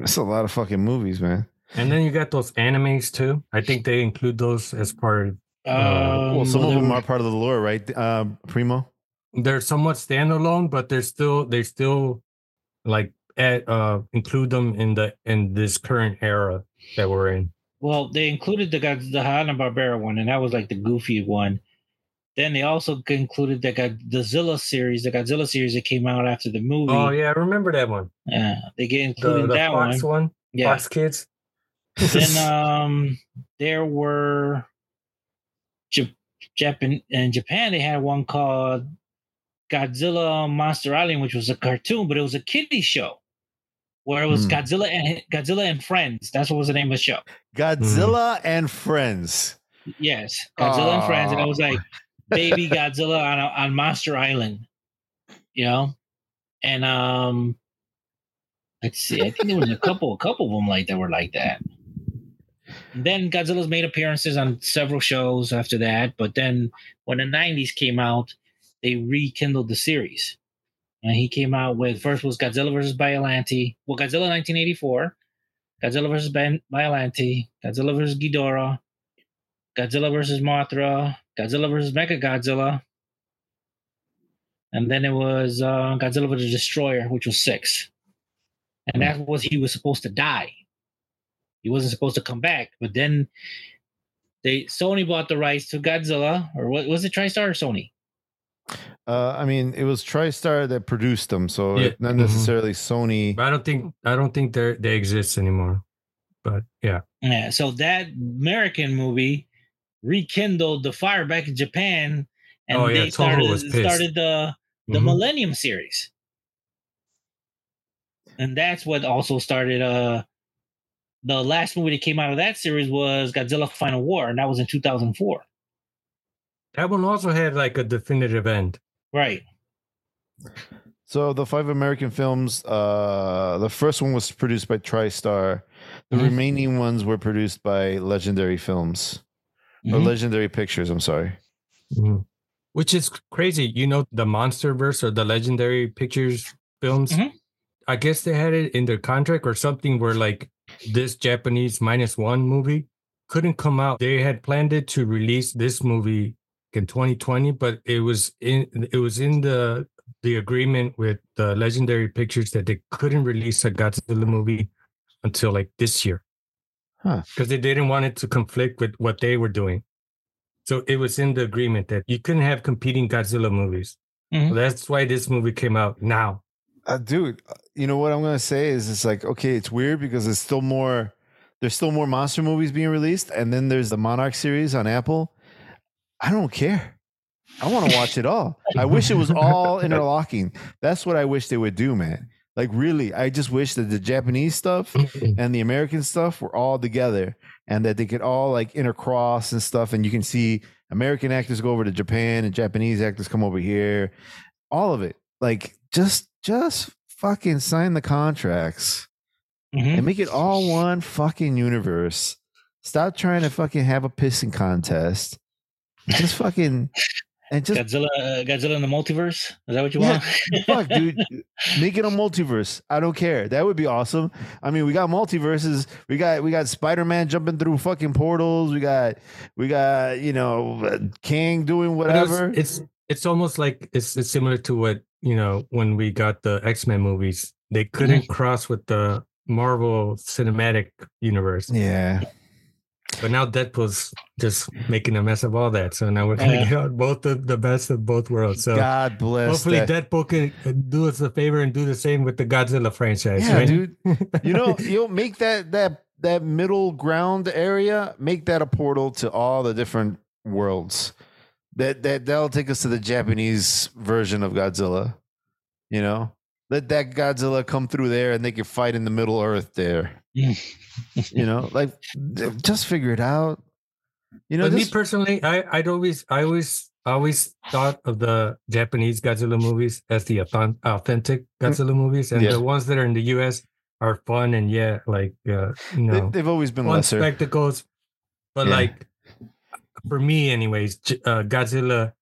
that's a lot of fucking movies, man. And then you got those animes too. I think they include those as part of Um, well, some of them are part of the lore, right? Uh, Primo. they're somewhat standalone, but they're still they still like add, uh include them in the in this current era that we're in. Well, they included the God- the Hanna Barbera one, and that was like the goofy one. Then they also included the God- Godzilla series, the Godzilla series that came out after the movie. Oh yeah, I remember that one. Yeah, they get included the that one. Fox one. Yeah. Fox Kids. then um, there were Jap- Japan in Japan. They had one called Godzilla Monster Island, which was a cartoon, but it was a kiddie show where it was Hmm. Godzilla and Godzilla and Friends. That's what was the name of the show. Godzilla and Friends. Yes, Godzilla and Friends, and it was like baby Godzilla on on Monster Island, you know, and um, let's see, I think there was a couple, a couple of them like that were like that. And then Godzilla's made appearances on several shows after that, but then when the '90s came out, they rekindled the series, and he came out with first was Godzilla versus Biollante, well, Godzilla 1984, Godzilla versus Biollante, Godzilla versus Ghidorah. Godzilla versus Mothra, Godzilla versus Mecha Godzilla, and then it was uh, Godzilla versus Destroyer, which was six, and that was he was supposed to die. He wasn't supposed to come back, but then they Sony bought the rights to Godzilla, or what was it TriStar or Sony? Uh, I mean, it was TriStar that produced them, so Yeah. not Mhm. necessarily Sony. But I don't think I don't think they they exist anymore. But yeah. Yeah, so that American movie rekindled the fire back in Japan, and Oh, yeah, they started was started the the Mhm. Millennium series. And that's what also started uh the last movie that came out of that series was Godzilla Final War, and that was in 2004. That one also had like a definitive end. Right. So the five American films, uh, the first one was produced by TriStar. The Mhm. remaining ones were produced by Legendary Films or Mhm. Legendary Pictures. I'm sorry. Mhm. Which is crazy. You know, the MonsterVerse or the Legendary Pictures films. Mhm. I guess they had it in their contract or something where like this Japanese minus one movie couldn't come out. They had planned it to release this movie in 2020, but it was in it was in the the agreement with the Legendary Pictures that they couldn't release a Godzilla movie until like this year. Huh. Because they didn't want it to conflict with what they were doing. So it was in the agreement that you couldn't have competing Godzilla movies. Mhm. That's why this movie came out now. Uh, dude, uh, you know what I'm gonna say is it's like okay, it's weird because there's still more. There's still more monster movies being released, and then there's the Monarch series on Apple. I don't care. I want to watch it all. I wish it was all interlocking. That's what I wish they would do, man. Like really, I just wish that the Japanese stuff and the American stuff were all together and that they could all like intercross and stuff. And you can see American actors go over to Japan and Japanese actors come over here. All of it. Like just just fucking sign the contracts Mhm. and make it all one fucking universe. Stop trying to fucking have a pissing contest. Just fucking and just Godzilla, uh, Godzilla in the multiverse. Is that what you Yeah, want? fuck, dude. Make it a multiverse. I don't care. That would be awesome. I mean, we got multiverses. We got we got Spider Man jumping through fucking portals. We got we got you know King doing But it's- whatever. It's it's almost like it's, it's similar to what you know when we got the X Men movies. They couldn't cross with the Marvel Cinematic Universe, yeah, but now Deadpool's just making a mess of all that. So now we're gonna Yeah. get both the, the best of both worlds. So God bless. hopefully that. Deadpool can do us a favor and do the same with the Godzilla franchise. Yeah, right? dude. You know, you'll make that that that middle ground area. Make that a portal to all the different worlds. That that that'll take us to the Japanese version of Godzilla. You know, let that Godzilla come through there, and they can fight in the Middle Earth there. You know, like just figure it out. You know, but me personally, I I'd always I always always thought of the Japanese Godzilla movies as the authentic Godzilla movies, and Mm. Yeah. the ones that are in the U.S. are fun and yeah, like uh, you know, they've always been fun lesser. spectacles. But Yeah. like for me, anyways, uh, Godzilla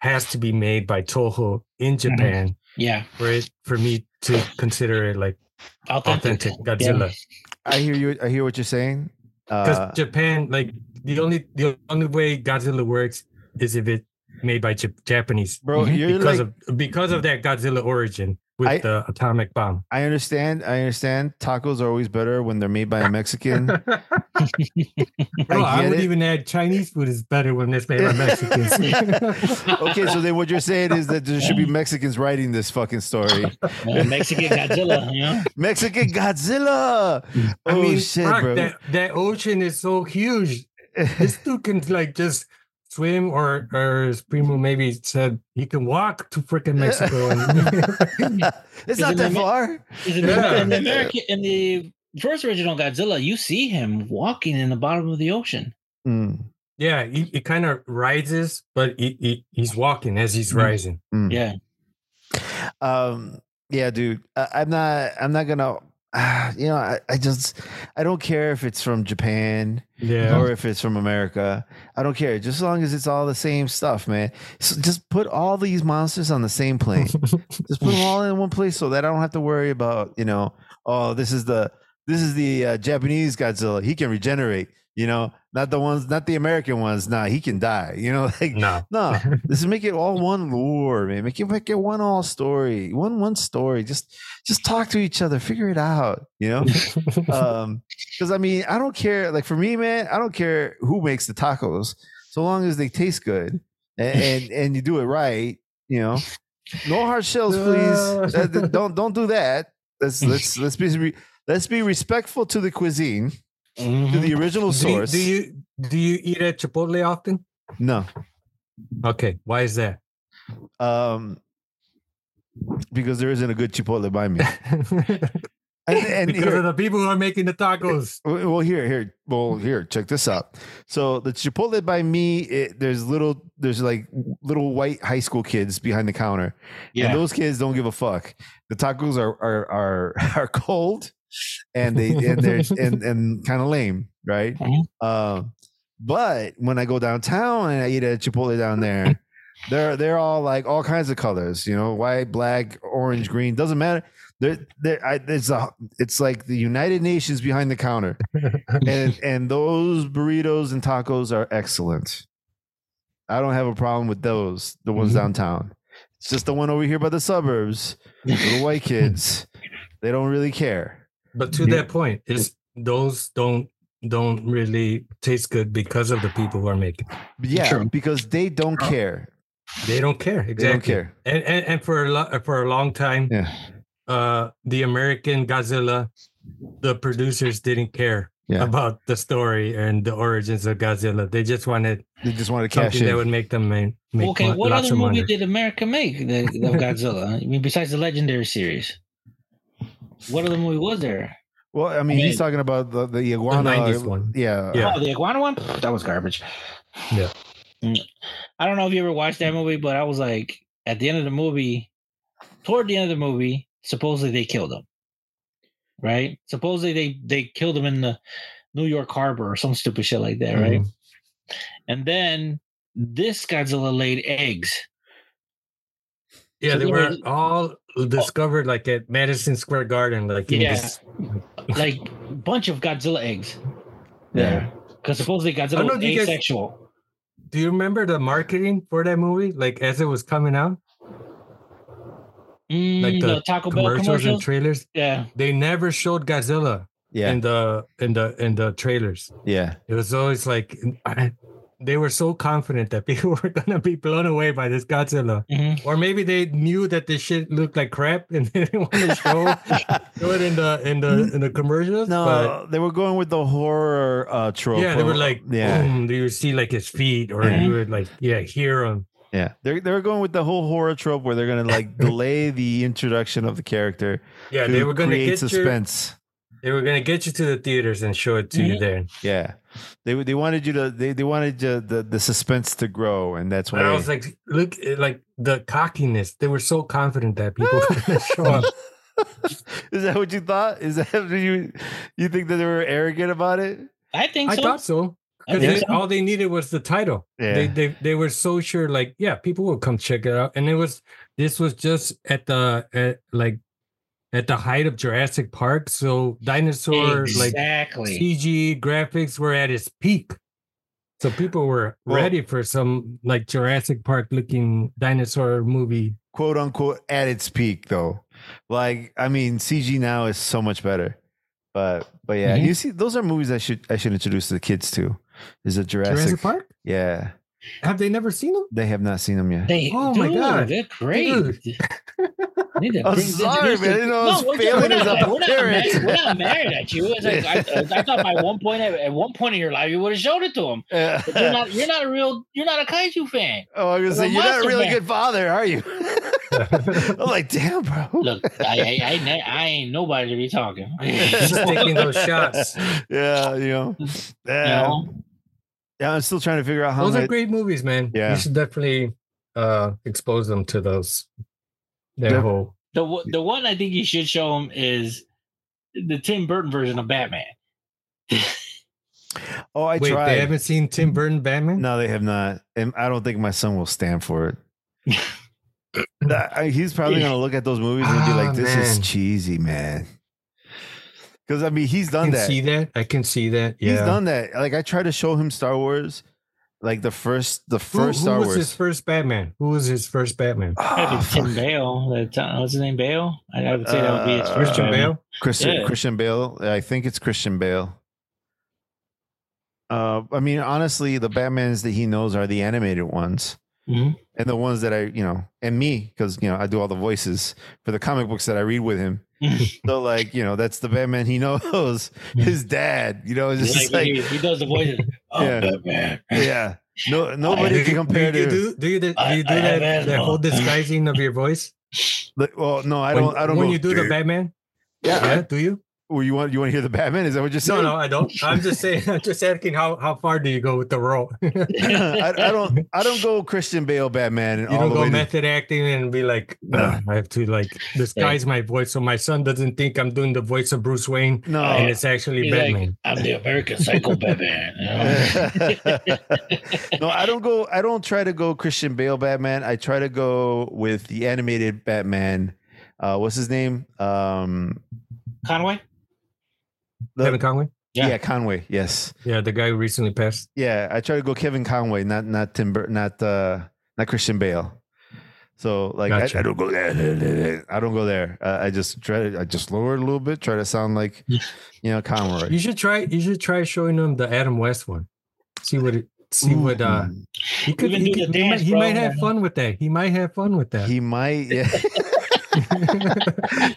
has to be made by Toho in Mm-hmm. Japan Yeah. for it for me to consider it like Authentic. authentic Godzilla. I hear you. I hear what you're saying. Because Uh, Japan, like the only the only way Godzilla works is if it made by Jap- Japanese. bro, Mhm. you're because like. of because of that Godzilla origin with I- the atomic bomb. I understand. I understand. Tacos are always better when they're made by a Mexican. Bro, I, get would it. even add Chinese food is better when it's made by Mexicans. okay, so then what you're saying is that there should be Mexicans writing this fucking story. Uh, Mexican Godzilla, you know? Mexican Godzilla. I Oh mean, shit, fuck, bro. that that ocean is so huge. This dude can like just swim, or or as Primo maybe said, he can walk to freaking Mexico. It's Is not it that the far. Is it Yeah. in the American in the first original Godzilla, you see him walking in the bottom of the ocean. Mm, yeah, he, he kind of rises, but he, he he's walking as he's Mm. rising. mm. Yeah. Um, yeah, dude. I, I'm not. I'm not gonna. Uh, you know, I, I just. I don't care if it's from Japan Yeah. or if it's from America. I don't care. Just as long as it's all the same stuff, man. So just put all these monsters on the same plane. just put them all in one place so that I don't have to worry about. You know, oh, this is the this is the uh, Japanese Godzilla. He can regenerate. You know, not the ones, not the American ones. Nah, he can die. You know, like no. no, this is make it all one lore, man. Make it make it one all story, one one story. Just just talk to each other, figure it out. You know, um, because I mean, I don't care. Like for me, man, I don't care who makes the tacos, so long as they taste good and and, and you do it right. You know, no hard shells, please. Don't don't do that. Let's let's let's be let's be respectful to the cuisine, to Mhm. the original do, you, source. do you do you eat at Chipotle often? no, Okay, why is that? um, because there isn't a good Chipotle by me. And, and because here- of the people who are making the tacos. Well, here, here, well, here. Check this out. So the Chipotle by me, it, there's little, there's like little white high school kids behind the counter, Yeah. and those kids don't give a fuck. The tacos are are are, are cold, and they and they're and, and kind of lame, right? Um, but when I go downtown and I eat at Chipotle down there, they're they're all like all kinds of colors, you know, white, black, orange, green, doesn't matter. They're, they're, I, it's a, it's like the United Nations behind the counter, and and those burritos and tacos are excellent. I don't have a problem with those, the ones Mhm. downtown. It's just the one over here by the suburbs, the white kids. They don't really care. But to that point, is those don't don't really taste good because of the people who are making. it. Yeah, True. because they don't care. They don't care exactly. They don't care. And, and and for a lo- for a long time, Yeah. uh, the American Godzilla, the producers didn't care Yeah. about the story and the origins of Godzilla. They just wanted They just wanted to cash something that would make them make, make okay, mo- what lots other of movie money. did America make the, of Godzilla? I mean, besides the Legendary series, what other movie was there? Well, I mean, I he's talking about the, the iguana. 90s one. Yeah. Yeah. Oh, the iguana one? That was garbage. Yeah. Mm. I don't know if you ever watched that movie, but I was like, at the end of the movie, toward the end of the movie, supposedly they killed him. Right? Supposedly they they killed him in the New York Harbor or some stupid shit like that, right? Mhm. And then this Godzilla laid eggs. Yeah, So they they were were- all discovered like at Madison Square Garden, like in Yeah. this. Like bunch of Godzilla eggs. Yeah. Because supposedly Godzilla know, was do you guys- asexual. Do you remember the marketing for that movie? Like as it was coming out, Mm, like the, the Taco Bell commercials, commercials. and trailers. yeah. They never showed Godzilla Yeah. in the in the in the trailers. yeah. It was always like I, they were so confident that people were gonna be blown away by this Godzilla, Mhm. or maybe they knew that this shit looked like crap and they didn't want to show, show it in the in the in the commercials. No, but they were going with the horror uh, trope. yeah, they were like, yeah, boom, you would see like his feet, or Yeah. you would like, yeah, hear him. yeah. They're they're going with the whole horror trope where they're gonna like delay the introduction of the character. Yeah, to they were gonna create get you. suspense. They were gonna get you to the theaters and show it to you Mhm. there. Yeah, they they wanted you to they, they wanted you, the the suspense to grow, and that's why. But I was like, look, eh, like the cockiness. They were so confident that people were gonna show up. Is that what you thought? Is that you? You think that they were arrogant about it? I think so. I so. thought so. I 'Cause think they- so. all they needed was the title. Yeah. They, they they were so sure, like, yeah, people will come check it out. And it was this was just at the at like at the height of Jurassic Park. So dinosaur like. CG graphics were at its peak. So people were Well- ready for some like Jurassic Park looking dinosaur movie. quote unquote at its peak though. Like I mean, CG now is so much better. But but yeah, Mhm. you see, those are movies I should I should introduce the kids to. Is it Jurassic? Jurassic Park? Yeah, Have they never seen them? they have not seen them yet. They, Oh my God. they're great. Dude. Need to I'm bring- sorry, man. I them. didn't know I was we're, failing we're as not, we're, not parent. mad, we're not mad at you. It's like, I, I thought by one point, at one point in your life, you would have showed it to them. Yeah. But you're not, you're not a real, you're not a kaiju fan. oh, I was gonna say you're not a really Man. good father, are you? I'm like, damn, bro. Look, I, I, I, I ain't nobody to be talking. Just taking those shots. Yeah, you know. You Yeah, know? Yeah. I'm still trying to figure out how. Those my- are great movies, man. Yeah. You should definitely uh expose them to those. Their Def- whole The one- the one I think you should show them is the Tim Burton version of Batman. Oh, I Wait, tried. they haven't seen Tim Burton Batman? No, they have not, and I don't think my son will stand for it. He's probably gonna look at those movies and be Ah, like, "This is cheesy, man." Because I mean, he's done I done can that. see that. I can see that. Yeah. He's done that. Like I tried to show him Star Wars, like the first, the Who, first who Star was Wars. his first Batman? Who was his first Batman? I Ah, Tim. Bale. That, uh, what's his name? Bale. I, I would say that would be his Uh, first Christian Batman. Bale. Christian Yeah. Christian Bale. I think it's Christian Bale. Uh, I mean, honestly, the Batmans that he knows are the animated ones. Mhm. and the ones that I, you know, and me, because you know, I do all the voices for the comic books that I read with him. so like, you know, that's the Batman he knows. His dad, you know, it's Like, just like, he, he does the voices. Oh, Yeah. Batman. yeah, no, nobody do, can compare do you to. do, do you do, I- you do I have that, that whole disguising of your voice? Like, well, no, I don't. I don't. When go, you do the Batman, yeah. yeah, do you? Well, you want you want to hear the Batman? Is that what you're saying? no, no, I don't. I'm just saying. I'm just asking how how far do you go with the role? I, I don't. I don't go Christian Bale Batman and all don't the go way. to- method acting and be like, No. I have to like disguise my voice so my son doesn't think I'm doing the voice of Bruce Wayne no, and it's actually He's like, Batman. I'm the American Psycho Batman. no, I don't go. I don't try to go Christian Bale Batman. I try to go with the animated Batman. Uh, what's his name? Um, Conway. The- Kevin Conway. yeah. Yeah. Conway. Yes, Yeah, the guy who recently passed. yeah. I try to go Kevin Conway, not not Tim, Bur- not uh, not Christian Bale. So like Gotcha. I, I don't go there. I don't go there. Uh, I just try to. I just lower it a little bit. Try to sound like you know Conroy. You should try. You should try showing them the Adam West one. See what it. See what. uh He could. Even He, do could, the he, might, dance, he might have fun with that. He might have fun with that. He might. Yeah.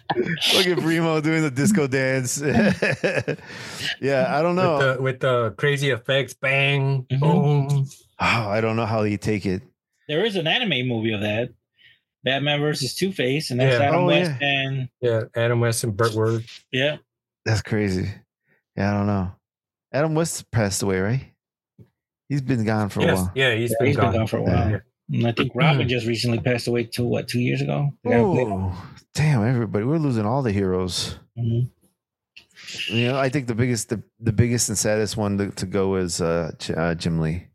Look at Primo doing the disco dance. yeah, I don't know. with the with the crazy effects, bang, Mhm. boom. Oh, I don't know how you take it. There is an anime movie of that. Batman versus Two Face, and that's Yeah. Adam Oh, West and Yeah, Adam West and Burt Ward. yeah. That's crazy. Yeah, I don't know. Adam West passed away, right? He's been gone for a while. yeah, he's Yeah, been he's been gone. gone for a while. And I think Robin just recently passed away two what two years ago. The guy who played- Oh, damn! Everybody, we're losing all the heroes. Mhm. You know, I think the biggest, the, the biggest and saddest one to, to go is uh, J- uh, Jim Lee.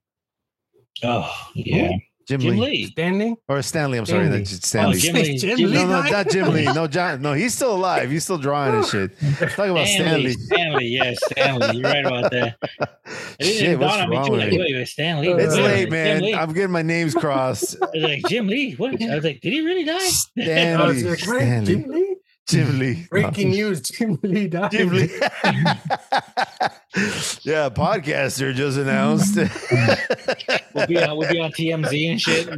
Oh yeah, Jim, Jim Lee. Lee. Stan Lee. or Stan Lee. I'm sorry, Stan Lee. that's Stan Lee. Oh, Jim Lee. Jim Jim Lee no, no, not Jim Lee. No, John. No, he's still alive. He's still drawing and shit. Talk about Stanley. Stan Lee. Stanley, yes, Stan Lee. You're right about that. Shit, what's dawn on me wrong with Like, you? wait, wait, Stan Lee. It's late, man. I'm getting my names crossed. I was like Jim Lee. What? I was like, did he really die? I Stan Lee. was like, Stan Lee. Jim Lee. Jim Lee. Breaking news: Jim Lee died. Jim Lee. yeah, podcaster just announced. We'll be on, we'll be on TMZ and shit.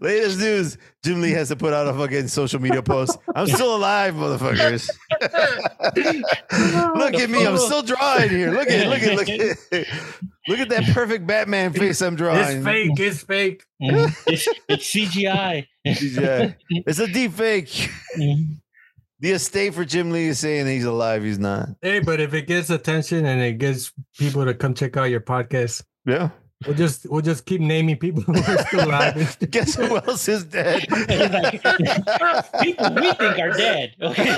Latest news: Jim Lee has to put out a fucking social media post. I'm still alive, motherfuckers. look at me, I'm still drawing here. Look at, look at, look at, look at that perfect Batman face I'm drawing. It's fake. It's fake. Mhm. it's, it's CGI. Yeah, it's a deep fake. The estate for Jim Lee is saying he's alive. He's not. Hey, but if it gets attention and it gets people to come check out your podcast, Yeah. We'll just we'll just keep naming people who are still alive. Guess who else is dead? Like, people we think are dead. Okay.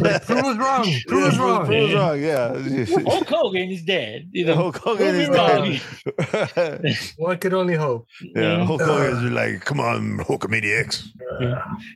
like, prove wrong. Prove us wrong. Prove us wrong. Yeah. Hulk Hogan is dead. You know, Hulk Hogan is wrong. dead. One could only hope. yeah, Hulk Hogan's uh, like, come on, Hulkamaniacs.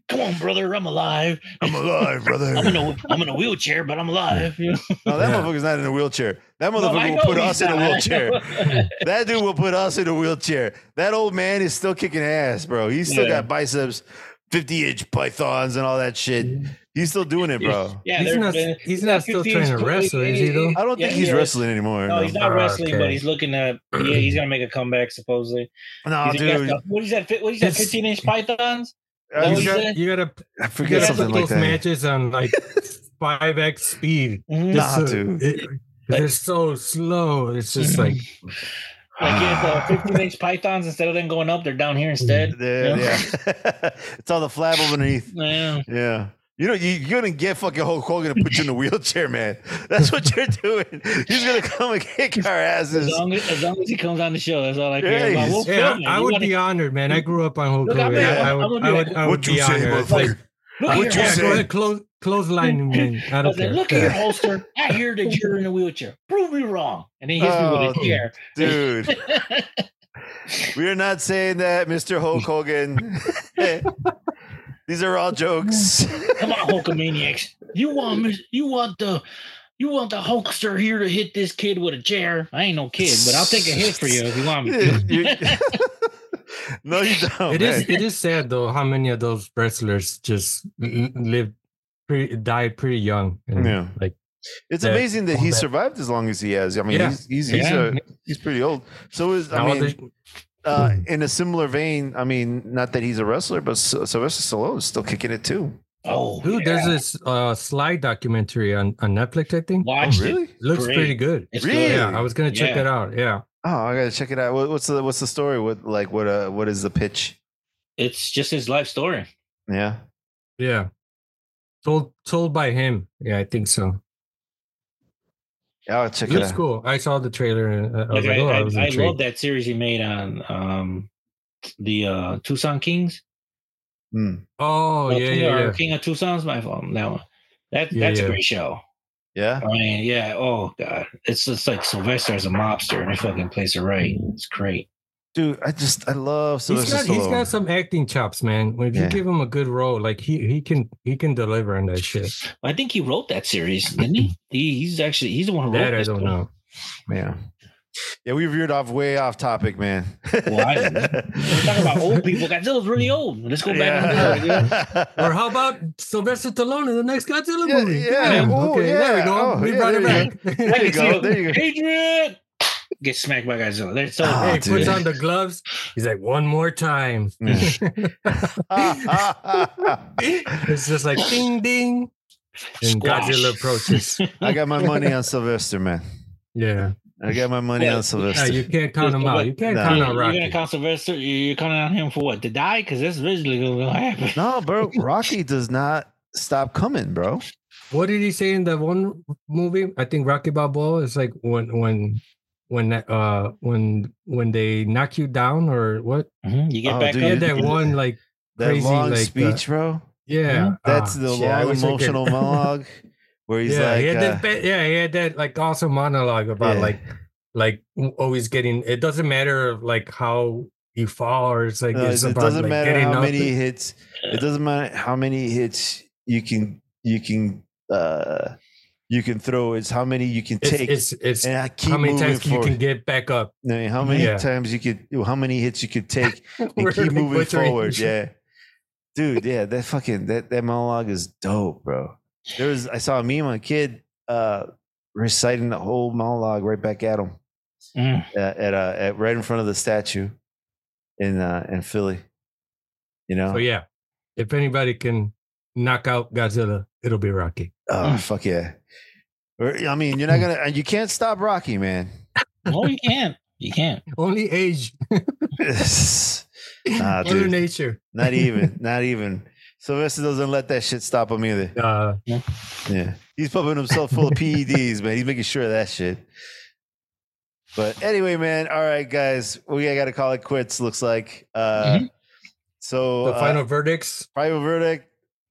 Come on, brother, I'm alive. I'm alive, brother. I'm in a I'm in a wheelchair, but I'm alive. You know? No, that Yeah. motherfucker's not in a wheelchair. That No, motherfucker will put he's us in a wheelchair. That dude will put us in a wheelchair. That old man is still kicking ass, bro. He's still Yeah. got biceps, 50 inch pythons, and all that shit. He's still doing it, bro. Yeah, He's not- they're- he's not still trying to wrestle, is he, though? I don't think Yeah, he's yeah. wrestling anymore. No, No, he's not Ah, wrestling, but he's looking at. Yeah, he's gonna make a comeback supposedly. No, He's- dude. the- what is that? fi- What is that? Fifteen inch pythons? That You, what he's he got- said? got, you gotta I you forget gotta something put like those that. matches on like five x speed. Nah, Just so- dude. it- they're so slow. It's just like Like if uh, fifteen inch pythons instead of them going up, they're down here instead. Yeah, yeah. it's all the flab underneath. Yeah. Yeah. You know, you, you're gonna get fucking Hulk Hogan to put you in a wheelchair, man. That's what you're doing. He's gonna come and kick our As asses. long as, as long as he comes on the show, that's all I care Yeah, about. We'll yeah, film it. I would wanna- be honored, man. I grew up on Hulk Look, I'm Hogan. I, I I'm would, I would, I would What you be say, honored. It's like. Look What would, you yeah, say? go ahead, close, clothesline me. I I don't was like, care. look here, Hulkster. I hear that you're in a wheelchair. Prove me wrong. And he hits me with Oh, a chair. Dude, we are not saying that, Mr. Hulk Hogan. These are all jokes. Come on, Hulkamaniacs. You want me? You want the? You want the Hulkster here to hit this kid with a chair? I ain't no kid, but I'll take a hit for you if you want me. To. no, you don't. It is. man. It is sad though how many of those wrestlers just lived, pretty, died pretty young. And, Yeah. Like It's that- amazing that all he that- survived as long as he has. I mean, Yeah. he's he's he's, Yeah. uh, he's pretty old. So is I now mean, they- uh, in a similar vein. I mean, not that he's a wrestler, but Sy- Sylvester Stallone is still kicking it too. Oh, dude, yeah. there's this uh, Sly documentary on, on Netflix. I think Watched oh, really? it. looks Great. pretty good. It's Really? good. Yeah, I was gonna check Yeah. it out. Yeah, Oh, I gotta check it out. What's the what's the story? What like what uh what is the pitch? It's just his life story. Yeah. yeah. Told told by him. Yeah, I think so. Yeah, I'll check It it looks cool. I saw the trailer and I Like, like, oh, I, I was I, I love that series he made on um the uh Tucson Kings. Hmm. Oh Uh, yeah, King, yeah, or yeah. King of Tucson's my phone. That one. That Yeah, that's yeah. a great show. Yeah. I mean, yeah. Oh god, it's just like Sylvester as a mobster, and he fucking plays it right. It's great. Dude, I just I love He's Sylvester got, he's Stallone. got some acting chops, man. When you give him a good role, like he he can he can deliver on that shit. I think he wrote that series, didn't he? he he's actually he's the one who wrote That I don't know. yeah. Yeah, we veered off way off topic, man. Well, I- We're talking about old people. Godzilla's really old. Let's go back on that. Yeah. Or how about Sylvester Stallone in the next Godzilla Yeah, movie? yeah. Oh, okay, there we go. Oh, we yeah, brought it back. There you go. There you go. Adrian get smacked by Godzilla. They're so ah, Hey, he dude. puts on the gloves. He's like, one more time. it's just like ding ding. And Squash. Godzilla approaches. I got my money on Sylvester, man. Yeah. I got my money Yeah. on Yeah, Sylvester. you can't count him out. You can't Nah. count You're on gonna count Sylvester. You're counting on him for what? To die? Because that's visually gonna happen. no, bro. Rocky does not stop coming, bro. What did he say in that one movie? I think Rocky Balboa is like when when when uh when when they knock you down or what? Mhm, You get Oh, back dude, He up. had that one like That Crazy, long like, uh, speech, bro. yeah. That's ah, the shit, long wish I could- emotional monologue where he's yeah, like, he had uh, that, yeah, he had that like awesome monologue about Yeah. like like always getting. It doesn't matter like how you fall, or it's like no, it's it about, doesn't like, matter how many and- hits. It doesn't matter how many hits you can you can uh you can throw. It's how many you can take. it's it's and I keep how many times you can get back up. I mean, how many Yeah. times you could, how many hits you could take and keep moving forward. Yeah, dude. Yeah, that fucking that that monologue is dope, bro. There was I saw a meme my kid uh reciting the whole monologue right back at him Mm. at, at uh at right in front of the statue in uh in Philly. You know, So yeah, if anybody can knock out Godzilla, it'll be Rocky. oh Mm. fuck yeah. Or, I mean, you're not gonna, and you can't stop Rocky, man. No, you can't. You can't. Only age, nah, Mother dude. nature. Not even, not even. Sylvester doesn't let that shit stop him either. Uh, Yeah. He's pumping himself full of PEDs, man. He's making sure of that shit. But anyway, man. All right, guys. We got to call it quits, looks like. Uh, Mhm. So, the uh, final verdicts. final verdict.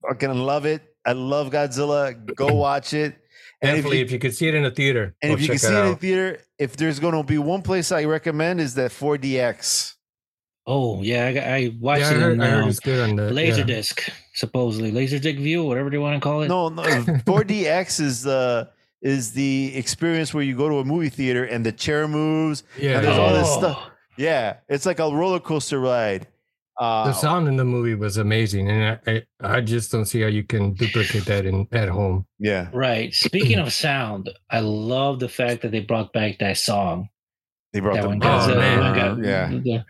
Fucking love it. I love Godzilla. Go watch it. And if you, if you, could see it in a theater, and go if you can see it it in a theater, if there's going to be one place I recommend is that 4DX. Oh yeah, I, I watched Yeah, I it heard, in I heard um, it's good on the yeah. Laserdisc, supposedly Laserdisc View, whatever they want to call it. No, no. 4DX is the is the experience where you go to a movie theater and the chair moves. Yeah, and there's yeah. all this Oh. stuff. Yeah, it's like a roller coaster ride. Uh, the sound in the movie was amazing, and I, I, I just don't see how you can duplicate that in at home. yeah, Right. Speaking of sound, I love the fact that they brought back that song. they brought That the one Oh, Godzilla, man. one got- yeah. the-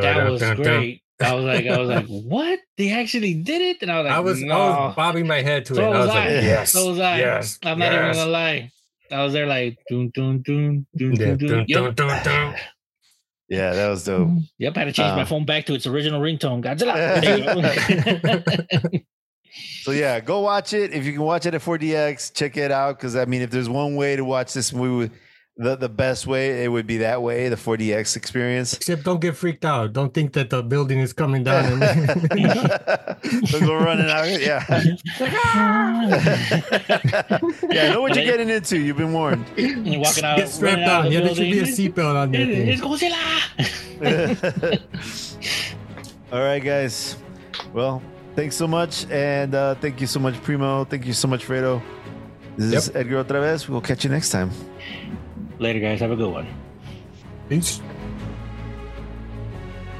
that was great. I was like, I was like, what? They actually did it, and I was like, I was, no. I was bobbing my head to So it. I was was like, I. yes, so was I. yes, I'm not even gonna lie. I was there like, doon doon doon doon Yeah, doon doon. dun, Yep. Yeah, that was dope. Yep, I had to change Uh, my phone back to its original ringtone. Godzilla. There. So yeah, go watch it if you can watch it at 4DX. Check it out because I mean, if there's one way to watch this movie, the the best way it would be that way, the 4DX experience. Except don't get freaked out. Don't think that the building is coming down. And Don't go running out. Yeah, yeah. Know what you're getting into. You've been warned. You're walking out, get strapped running out on. of the Yeah, there should be a building. seatbelt on that It- thing. It's Godzilla. All right, guys. Well, thanks so much, and uh, thank you so much, Primo. Thank you so much, Fredo. This is Edgar OtraVez. We'll catch you next time. Later, guys. Have a good one. Peace.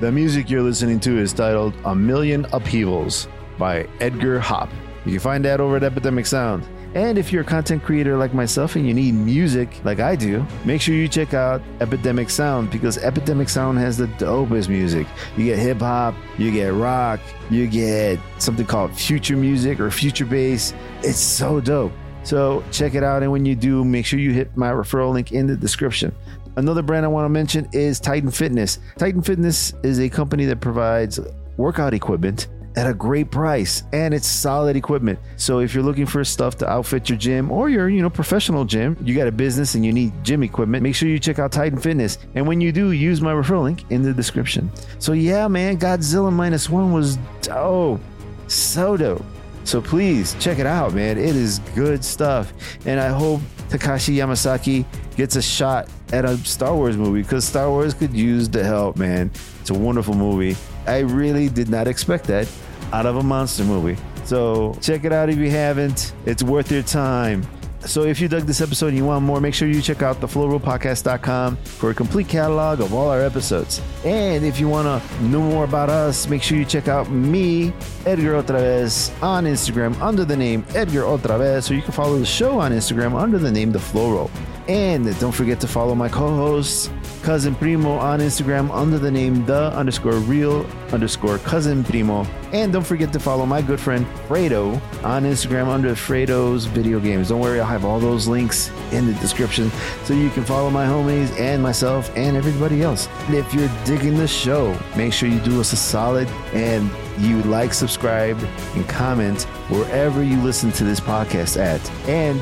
The music you're listening to is titled A Million Upheavals by Edgar Hopp. You can find that over at Epidemic Sound. And if you're a content creator like myself and you need music like I do, make sure you check out Epidemic Sound because Epidemic Sound has the dopest music. You get hip hop, you get rock, you get something called future music or future bass. It's so dope. So check it out. And when you do, make sure you hit my referral link in the description. Another brand I want to mention is Titan Fitness. Titan Fitness is a company that provides workout equipment at a great price and it's solid equipment. So if you're looking for stuff to outfit your gym or your, you know, professional gym, you got a business and you need gym equipment, make sure you check out Titan Fitness. And when you do, use my referral link in the description. So yeah, man, Godzilla minus one was dope. So dope. So please check it out, man. It is good stuff. And I hope Takashi Yamazaki gets a shot at a Star Wars movie because Star Wars could use the help, man. It's a wonderful movie. I really did not expect that out of a monster movie. So check it out if you haven't. It's worth your time. So if you dug this episode and you want more, make sure you check out theflowrollpodcast.com for a complete catalog of all our episodes. And if you want to know more about us, make sure you check out me, Edgar OtraVez, on Instagram under the name Edgar OtraVez, or you can follow the show on Instagram under the name The Flow Roll. And don't forget to follow my co-host, Cousin Primo, on Instagram under the name the underscore real underscore cousin Primo. And don't forget to follow my good friend Fredo on Instagram under Fredo's video games. Don't worry, I'll have all those links in the description so you can follow my homies and myself and everybody else. And if you're digging the show, make sure you do us a solid and you like, subscribe, and comment wherever you listen to this podcast at. And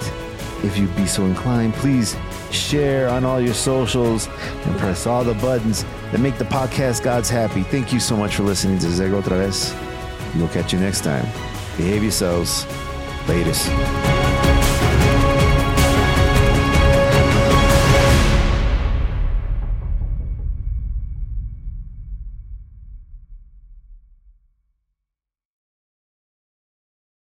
if you'd be so inclined, please share on all your socials and press all the buttons that make the podcast gods happy. Thank you so much for listening to Zego Otra vez. We'll catch you next time. Behave yourselves. Latest.